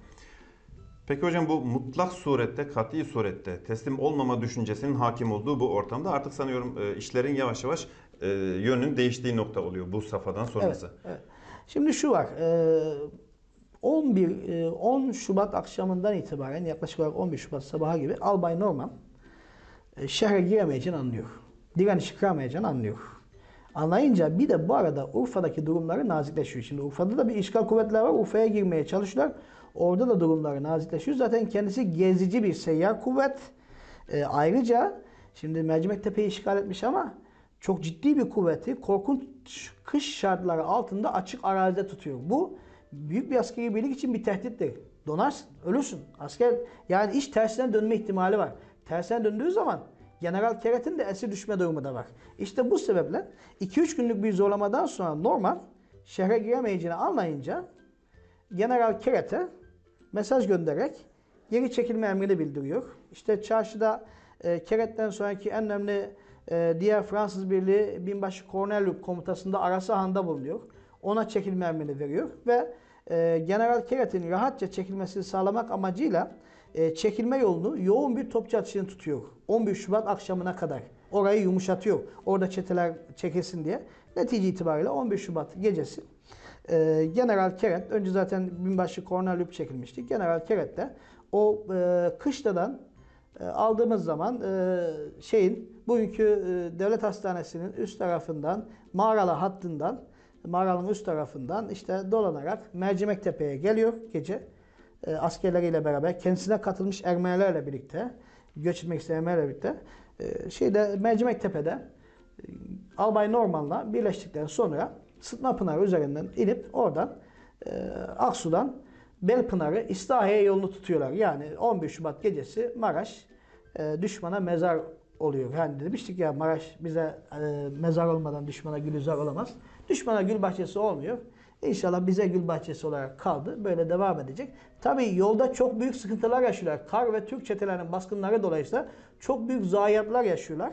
Peki hocam bu mutlak surette, kat'i surette teslim olmama düşüncesinin hakim olduğu bu ortamda artık sanıyorum e, işlerin yavaş yavaş e, yönünün değiştiği nokta oluyor bu safhadan sonrası. Evet, evet. Şimdi şu var. e, 11 e, 10 Şubat akşamından itibaren yaklaşık olarak 11 Şubat sabaha gibi Albay Norman şehre giremeyeceğini anlıyor. Direnişi kıramayacağını anlıyor. Anlayınca bir de bu arada Urfa'daki durumları nazikleşiyor. Şimdi Urfa'da da bir işgal kuvvetleri var. Urfa'ya girmeye çalışıyorlar. Orada da durumları nazikleşiyor. Zaten kendisi gezici bir seyyar kuvvet. E, ayrıca şimdi Mercimek Tepe'yi işgal etmiş ama çok ciddi bir kuvveti korkunç kış şartları altında açık arazide tutuyor. Bu büyük bir askeri birlik için bir tehdittir. Donarsın, ölürsün. Asker yani iş tersine dönme ihtimali var. Tersine döndüğü zaman General Keret'in de esir düşme durumu da var. İşte bu sebeple 2-3 günlük bir zorlamadan sonra Norman şehre giremeyeceğini anlayınca General Keret'e mesaj göndererek geri çekilme emrini bildiriyor. İşte çarşıda e, Keret'ten sonraki en önemli e, diğer Fransız birliği binbaşı Cornelius komutasında Arasahan'da bulunuyor. Ona çekilme emrini veriyor ve e, General Keret'in rahatça çekilmesini sağlamak amacıyla e, çekilme yolunu yoğun bir topçu atışını tutuyor. 11 Şubat akşamına kadar. Orayı yumuşatıyor. Orada çeteler çekilsin diye. Netice itibariyle 11 Şubat gecesi e, General Keret, önce zaten binbaşı Cornelius çekilmişti. General Keret de o e, kışladan e, aldığımız zaman e, şeyin bugünkü e, devlet hastanesinin üst tarafından Mağaralı hattından Mağaralı'nın üst tarafından işte dolanarak Mercimek Tepe'ye geliyor gece e, askerleriyle beraber kendisine katılmış Ermenilerle birlikte göç etmek isteyen Ermenilerle birlikte e, şeyde Mercimek Tepe'de e, Albay Norman'la birleştikten sonra Sıtma Pınarı üzerinden inip oradan e, Aksu'dan Belpınarı İslahiye yolunu tutuyorlar. Yani 11 Şubat gecesi Maraş e, düşmana mezar oluyor. Yani demiştik ya Maraş bize e, mezar olmadan düşmana gülüzar olamaz. Düşmana gül bahçesi olmuyor. İnşallah bize gül bahçesi olarak kaldı. Böyle devam edecek. Tabii yolda çok büyük sıkıntılar yaşıyorlar. Kar ve Türk çetelerinin baskınları dolayısıyla çok büyük zayiatlar yaşıyorlar.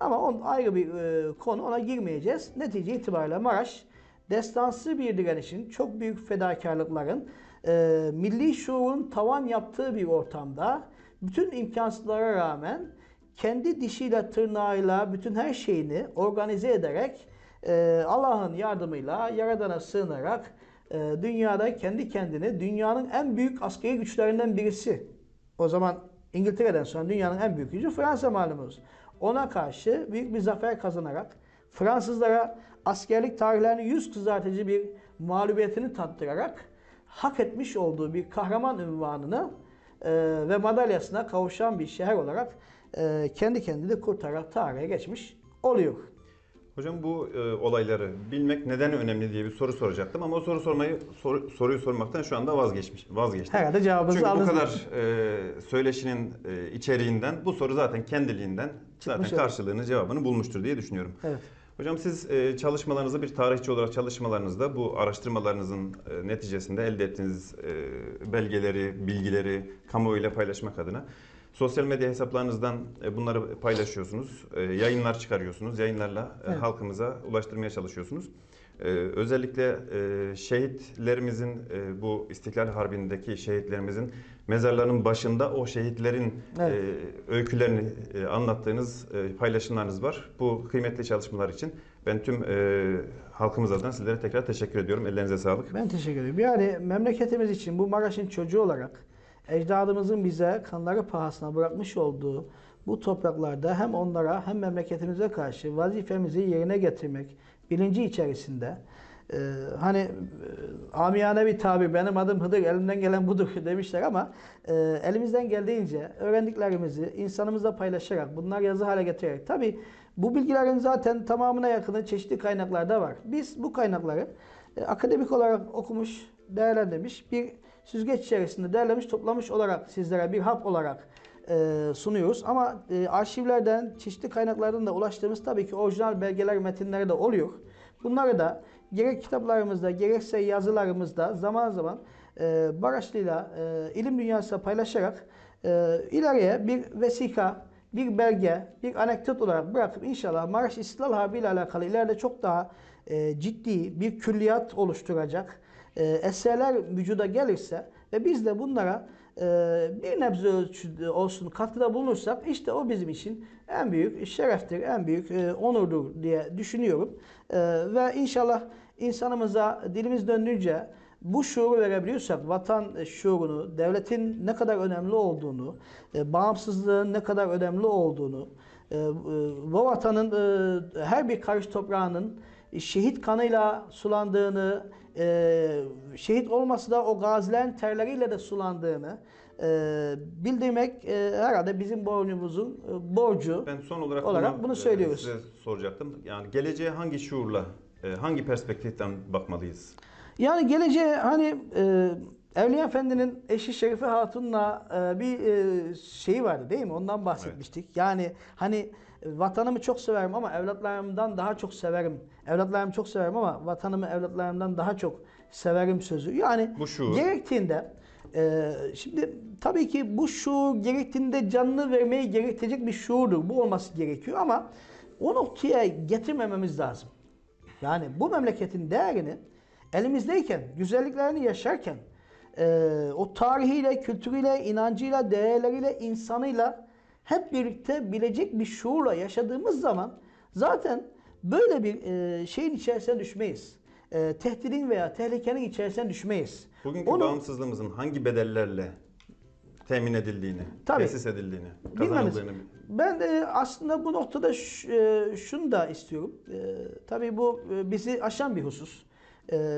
Ama on ayrı bir e, konu ona girmeyeceğiz. Netice itibariyle Maraş destansı bir direnişin, çok büyük fedakarlıkların, e, milli şuurun tavan yaptığı bir ortamda bütün imkansızlara rağmen kendi dişiyle tırnağıyla bütün her şeyini organize ederek e, Allah'ın yardımıyla Yaradan'a sığınarak e, dünyada kendi kendini dünyanın en büyük askeri güçlerinden birisi. O zaman İngiltere'den sonra dünyanın en büyük gücü Fransa malumunuz. Ona karşı büyük bir zafer kazanarak Fransızlara askerlik tarihlerini yüz kızartıcı bir mağlubiyetini tattırarak hak etmiş olduğu bir kahraman ünvanını e, ve madalyasına kavuşan bir şehir olarak e, kendi kendini kurtararak tarihe geçmiş oluyor. Hocam bu e, olayları bilmek neden önemli diye bir soru soracaktım ama o soru sormayı soru- soruyu sormaktan şu anda vazgeçmiş vazgeçtim. Herhalde cevabınızı Çünkü bu aldınız. kadar e, söyleşinin e, içeriğinden bu soru zaten kendiliğinden zaten Çıkmış, evet. karşılığını cevabını bulmuştur diye düşünüyorum. Evet. Hocam siz e, çalışmalarınızda bir tarihçi olarak çalışmalarınızda bu araştırmalarınızın e, neticesinde elde ettiğiniz e, belgeleri, bilgileri kamuoyuyla paylaşmak adına sosyal medya hesaplarınızdan e, bunları paylaşıyorsunuz, e, yayınlar çıkarıyorsunuz, yayınlarla e, Evet. halkımıza ulaştırmaya çalışıyorsunuz. Özellikle şehitlerimizin bu İstiklal Harbi'ndeki şehitlerimizin mezarlarının başında o şehitlerin Evet. öykülerini anlattığınız paylaşımlarınız var. Bu kıymetli çalışmalar için ben tüm halkımız adına sizlere tekrar teşekkür ediyorum. Ellerinize sağlık. Ben teşekkür ederim. Yani memleketimiz için bu Maraş'ın çocuğu olarak ecdadımızın bize kanları pahasına bırakmış olduğu bu topraklarda hem onlara hem memleketimize karşı vazifemizi yerine getirmek bilinci içerisinde e, hani e, amiyane bir tabir benim adım Hıdır elimden gelen budur demişler ama e, elimizden geldiğince öğrendiklerimizi insanımızla paylaşarak bunlar yazı hale getirerek tabi bu bilgilerin zaten tamamına yakını çeşitli kaynaklarda var. Biz bu kaynakları e, akademik olarak okumuş, değerlendirmiş bir süzgeç içerisinde derlemiş, toplamış olarak sizlere bir hap olarak e, sunuyoruz. Ama e, arşivlerden, çeşitli kaynaklardan da ulaştığımız tabii ki orijinal belgeler, metinleri de oluyor. Bunları da gerek kitaplarımızda, gerekse yazılarımızda zaman zaman e, Baraşlı'yla e, ilim dünyasıyla paylaşarak e, ileriye bir vesika, bir belge, bir anekdot olarak bırakıp inşallah Maraş İstiklal Harbi ile alakalı ileride çok daha e, ciddi bir külliyat oluşturacak e, eserler vücuda gelirse ve biz de bunlara e, bir nebze olsun katkıda bulunursak işte o bizim için en büyük şereftir, en büyük e, onurdur diye düşünüyorum. E, ve inşallah insanımıza dilimiz döndüğünce bu şuuru verebiliyorsak, vatan şuurunu, devletin ne kadar önemli olduğunu, e, bağımsızlığın ne kadar önemli olduğunu, e, e, bu vatanın e, her bir karış toprağının şehit kanıyla sulandığını, e, şehit olması da o gazilerin terleriyle de sulandığını e, bildirmek e, herhalde bizim boynumuzun e, borcu. Ben son olarak, Olarak bunu e, söylüyoruz. size soracaktım. Yani geleceğe hangi şuurla, e, hangi perspektiften bakmalıyız? Yani geleceğe hani e, Evliya Efendi'nin eşi Şerife Hatun'la e, bir e, şeyi vardı değil mi? Ondan bahsetmiştik. Yani hani e, vatanımı çok severim ama evlatlarımdan daha çok severim. Evlatlarımı çok severim ama vatanımı evlatlarımdan daha çok severim sözü. Yani Bu şuur. gerektiğinde e, şimdi tabii ki bu şuur gerektiğinde canını vermeyi gerektirecek bir şuurdur. Bu olması gerekiyor ama o noktaya getirmememiz lazım. Yani bu memleketin değerini elimizdeyken, güzelliklerini yaşarken, e, o tarihiyle, kültürüyle, inancıyla, değerleriyle, insanıyla hep birlikte bilecek bir şuurla yaşadığımız zaman zaten böyle bir e, şeyin içerisine düşmeyiz. E, tehdidin veya tehlikenin içerisine düşmeyiz. Bugünkü Onu- bağımsızlığımızın hangi bedellerle temin edildiğini, Tabii. tesis edildiğini, kazanıldığını Ben de aslında bu noktada e, şunu da istiyorum. E, tabii bu e, bizi aşan bir husus.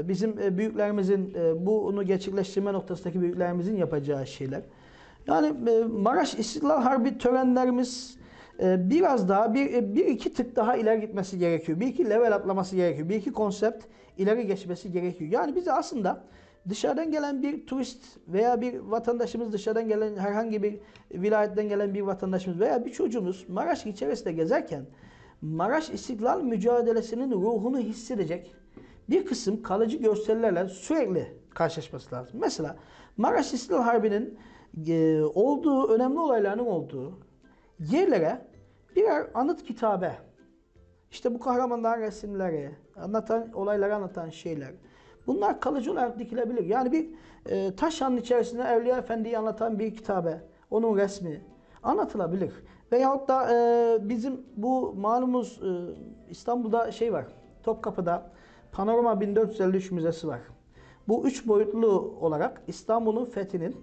bizim büyüklerimizin bunu gerçekleştirme noktasındaki büyüklerimizin yapacağı şeyler. Yani e, Maraş İstiklal Harbi törenlerimiz e, biraz daha bir, e, bir iki tık daha ileri gitmesi gerekiyor. Bir iki level atlaması gerekiyor. Bir iki konsept ileri geçmesi gerekiyor. Yani bize aslında dışarıdan gelen bir turist veya bir vatandaşımız dışarıdan gelen herhangi bir vilayetten gelen bir vatandaşımız veya bir çocuğumuz Maraş içerisinde gezerken Maraş İstiklal mücadelesinin ruhunu hissedecek bir kısım kalıcı görsellerle sürekli karşılaşması lazım. Mesela Maraş İstiklal Harbi'nin e, olduğu, önemli olayların olduğu yerlere birer anıt kitabe, işte bu kahramanların resimleri, anlatan olayları anlatan şeyler. Bunlar kalıcı olarak dikilebilir. Yani bir e, taş hanın içerisinde Evliya Efendi'yi anlatan bir kitabe, onun resmi anlatılabilir. Veyahut da e, bizim bu malumuz e, İstanbul'da şey var, Topkapı'da Panorama 1453 Müzesi var. Bu üç boyutlu olarak İstanbul'un fethinin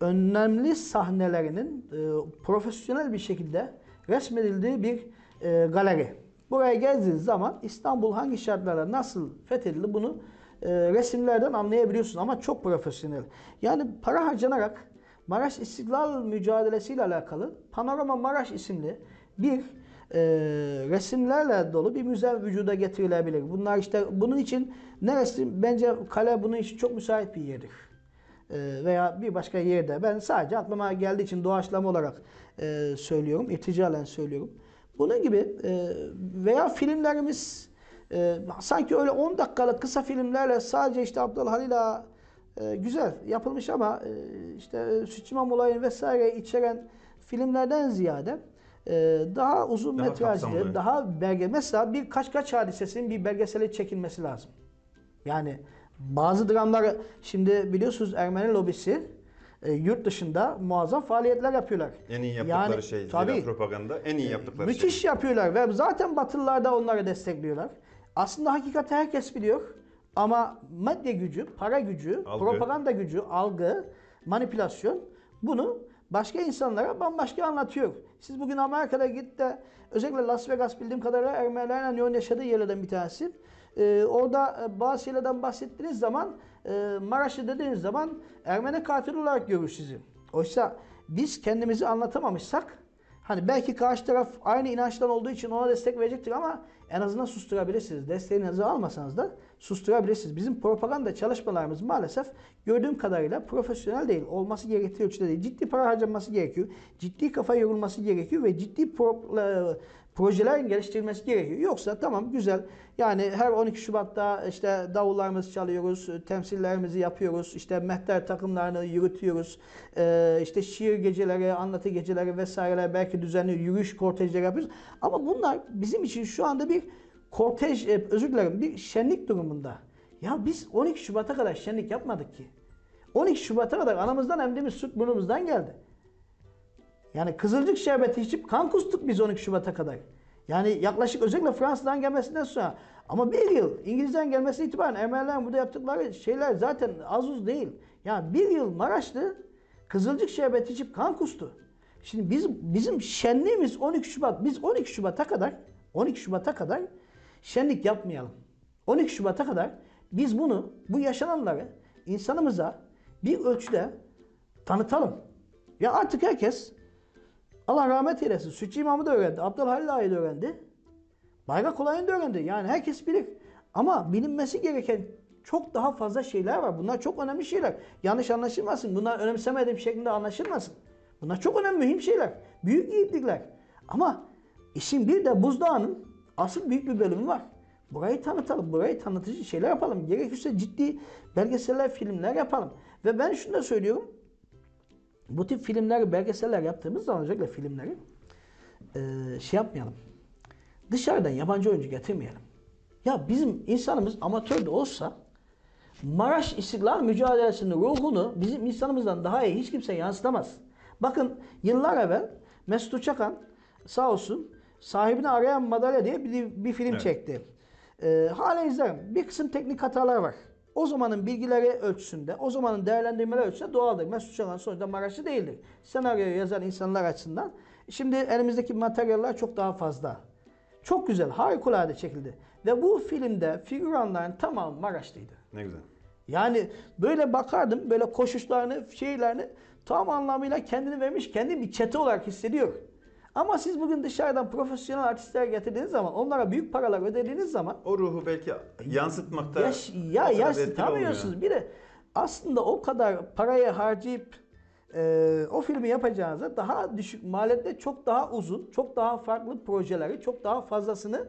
önemli sahnelerinin e, profesyonel bir şekilde resmedildiği bir e, galeri. Buraya geldiğiniz zaman İstanbul hangi şartlarla nasıl fethedildi bunu e, resimlerden anlayabiliyorsunuz ama çok profesyonel. Yani para harcanarak Maraş İstiklal mücadelesiyle alakalı Panorama Maraş isimli bir e, resimlerle dolu bir müze vücuda getirilebilir. Bunlar işte bunun için neresi bence kale bunun için çok müsait bir yerdir. E, veya bir başka yerde. Ben sadece aklıma geldiği için doğaçlama olarak e, söylüyorum, irticalen söylüyorum. Bunun gibi e, veya filmlerimiz sanki öyle 10 dakikalık kısa filmlerle sadece işte Abdülhalil Ağa e, güzel yapılmış ama işte Süt İmam olayını vesaire içeren filmlerden ziyade daha uzun Daha metrajlı, kapsamlı. daha belge mesela bir kaç kaç hadisesinin bir belgeseli çekilmesi lazım. Yani bazı dramlar şimdi biliyorsunuz Ermeni lobisi e, yurt dışında muazzam faaliyetler yapıyorlar. En iyi yaptıkları Yani, şey tabii. propaganda en iyi yaptıkları Müthiş şey. yapıyorlar ve zaten Batılılar da onları destekliyorlar. Aslında hakikati herkes biliyor ama medya gücü, para gücü, Algı. propaganda gücü, algı, manipülasyon bunu başka insanlara bambaşka anlatıyor. Siz bugün Amerika'da git de özellikle Las Vegas bildiğim kadarıyla Ermenilerin yoğun yaşadığı yerlerden bir tanesi. Ee, orada e, bazı şeylerden bahsettiğiniz zaman e, Maraş'ı dediğiniz zaman Ermeni katil olarak görür sizi. Oysa biz kendimizi anlatamamışsak Hani belki karşı taraf aynı inançtan olduğu için ona destek verecektir ama en azından susturabilirsiniz. Desteğinizi almasanız da susturabilirsiniz. Bizim propaganda çalışmalarımız maalesef gördüğüm kadarıyla profesyonel değil. Olması gerektiği ölçüde değil. Ciddi para harcanması gerekiyor. Ciddi kafa yorulması gerekiyor ve ciddi pro- e, projelerin geliştirilmesi gerekiyor. Yoksa tamam güzel. Yani her 12 Şubat'ta işte davullarımızı çalıyoruz, temsillerimizi yapıyoruz, işte mehter takımlarını yürütüyoruz, ee, işte şiir geceleri, anlatı geceleri vesaireler belki düzenli yürüyüş kortejleri yapıyoruz. Ama bunlar bizim için şu anda bir kortej, e, özür dilerim bir şenlik durumunda. Ya biz 12 Şubat'a kadar şenlik yapmadık ki. 12 Şubat'a kadar anamızdan emdiğimiz süt burnumuzdan geldi. Yani kızılcık şerbeti içip kan kustuk biz 12 Şubat'a kadar. Yani yaklaşık özellikle Fransa'dan gelmesinden sonra ama bir yıl İngiliz'den gelmesine itibaren Ermenilerin burada yaptıkları şeyler zaten az uz değil. Yani bir yıl Maraşlı kızılcık şerbeti içip kan kustu. Şimdi biz bizim şenliğimiz 12 Şubat. Biz 12 Şubat'a kadar 12 Şubat'a kadar şenlik yapmayalım. 12 Şubat'a kadar biz bunu bu yaşananları insanımıza bir ölçüde tanıtalım. Ya artık herkes Allah rahmet eylesin. Sütçü İmam'ı da öğrendi. Abdülhalil Ağa'yı da öğrendi. Bayrak olayını da öğrendi. Yani herkes bilir. Ama bilinmesi gereken çok daha fazla şeyler var. Bunlar çok önemli şeyler. Yanlış anlaşılmasın. Bunlar önemsemediğim şeklinde anlaşılmasın. Bunlar çok önemli, mühim şeyler. Büyük yiğitlikler. Ama işin bir de buzdağının asıl büyük bir bölümü var. Burayı tanıtalım, burayı tanıtıcı şeyler yapalım. Gerekirse ciddi belgeseller, filmler yapalım. Ve ben şunu da söylüyorum. Bu tip filmler, belgeseller yaptığımız zaman özellikle filmleri eee, şey yapmayalım. Dışarıdan yabancı oyuncu getirmeyelim. Ya bizim insanımız amatör de olsa Maraş İstiklal Mücadelesi'nin ruhunu bizim insanımızdan daha iyi hiç kimse yansıtamaz. Bakın yıllar evvel Mesut Uçakan sağ olsun sahibini arayan madalya diye bir, bir film Evet. çekti. Ee, hala izlerim. Bir kısım teknik hatalar var. O zamanın bilgileri ölçüsünde, o zamanın değerlendirmeleri ölçüsünde doğaldır. Mesut Uçakan sonuçta Maraşlı değildir. Senaryoyu yazan insanlar açısından. Şimdi elimizdeki materyaller çok daha fazla. Çok güzel, harikulade çekildi. Ve bu filmde figüranların tamamı Maraşlıydı. Ne güzel. Yani böyle bakardım, böyle koşuşlarını, şeylerini tam anlamıyla kendini vermiş, kendi bir çete olarak hissediyor. Ama siz bugün dışarıdan profesyonel artistler getirdiğiniz zaman, onlara büyük paralar ödediğiniz zaman O ruhu belki yansıtmakta yaş, ya tanımıyorsunuz. Bir de aslında o kadar parayı harcayıp e, o filmi yapacağınıza daha düşük maliyette çok daha uzun, çok daha farklı projeleri, çok daha fazlasını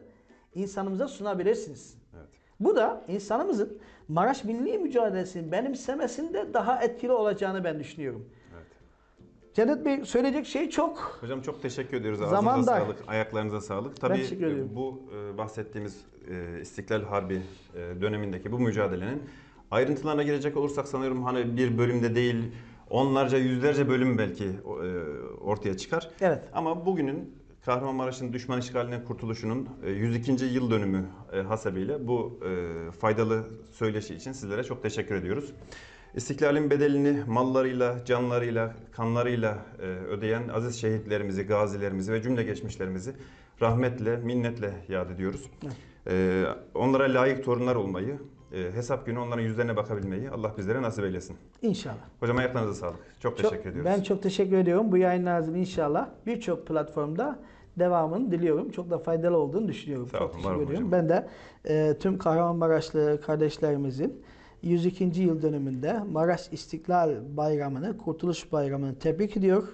insanımıza sunabilirsiniz. Evet. Bu da insanımızın Maraş milli mücadelesini benimsemesinde daha etkili olacağını ben düşünüyorum. Cennet Bey söyleyecek şey çok. Hocam çok teşekkür ediyoruz. Zaman Ağzınıza dar. sağlık, ayaklarınıza sağlık. Tabii teşekkür e, ediyorum. bu e, bahsettiğimiz e, İstiklal Harbi e, dönemindeki bu mücadelenin ayrıntılarına girecek olursak sanıyorum hani bir bölümde değil onlarca yüzlerce bölüm belki e, ortaya çıkar. Evet. Ama bugünün Kahramanmaraş'ın düşman işgalinden kurtuluşunun e, 102. yıl dönümü e, hasebiyle bu e, faydalı söyleşi için sizlere çok teşekkür ediyoruz. İstiklalin bedelini mallarıyla, canlarıyla, kanlarıyla e, ödeyen aziz şehitlerimizi, gazilerimizi ve cümle geçmişlerimizi rahmetle, minnetle yad ediyoruz. E, onlara layık torunlar olmayı, e, hesap günü onların yüzlerine bakabilmeyi Allah bizlere nasip eylesin. İnşallah. Hocam ayaklarınıza sağlık. Çok Çok- teşekkür ediyoruz. Ben çok teşekkür ediyorum. Bu yayınlarınızın inşallah birçok platformda devamını diliyorum. Çok da faydalı olduğunu düşünüyorum. Sağ çok olun, teşekkür var olun ediyorum. hocam. Ben de e, tüm Kahramanmaraşlı kardeşlerimizin 102. yıl dönümünde Maraş İstiklal Bayramı'nı, Kurtuluş Bayramı'nı tebrik ediyor.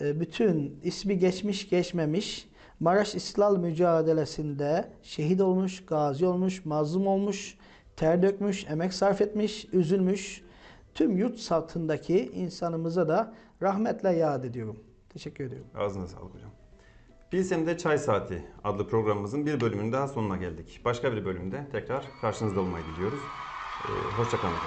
E, bütün ismi geçmiş geçmemiş Maraş İstiklal mücadelesinde şehit olmuş, gazi olmuş, mazlum olmuş, ter dökmüş, emek sarf etmiş, üzülmüş tüm yurt satındaki insanımıza da rahmetle yad ediyorum. Teşekkür ediyorum. Ağzına sağlık hocam. Bilsem'de Çay Saati adlı programımızın bir bölümünün daha sonuna geldik. Başka bir bölümde tekrar karşınızda olmayı diliyoruz. 放射管が。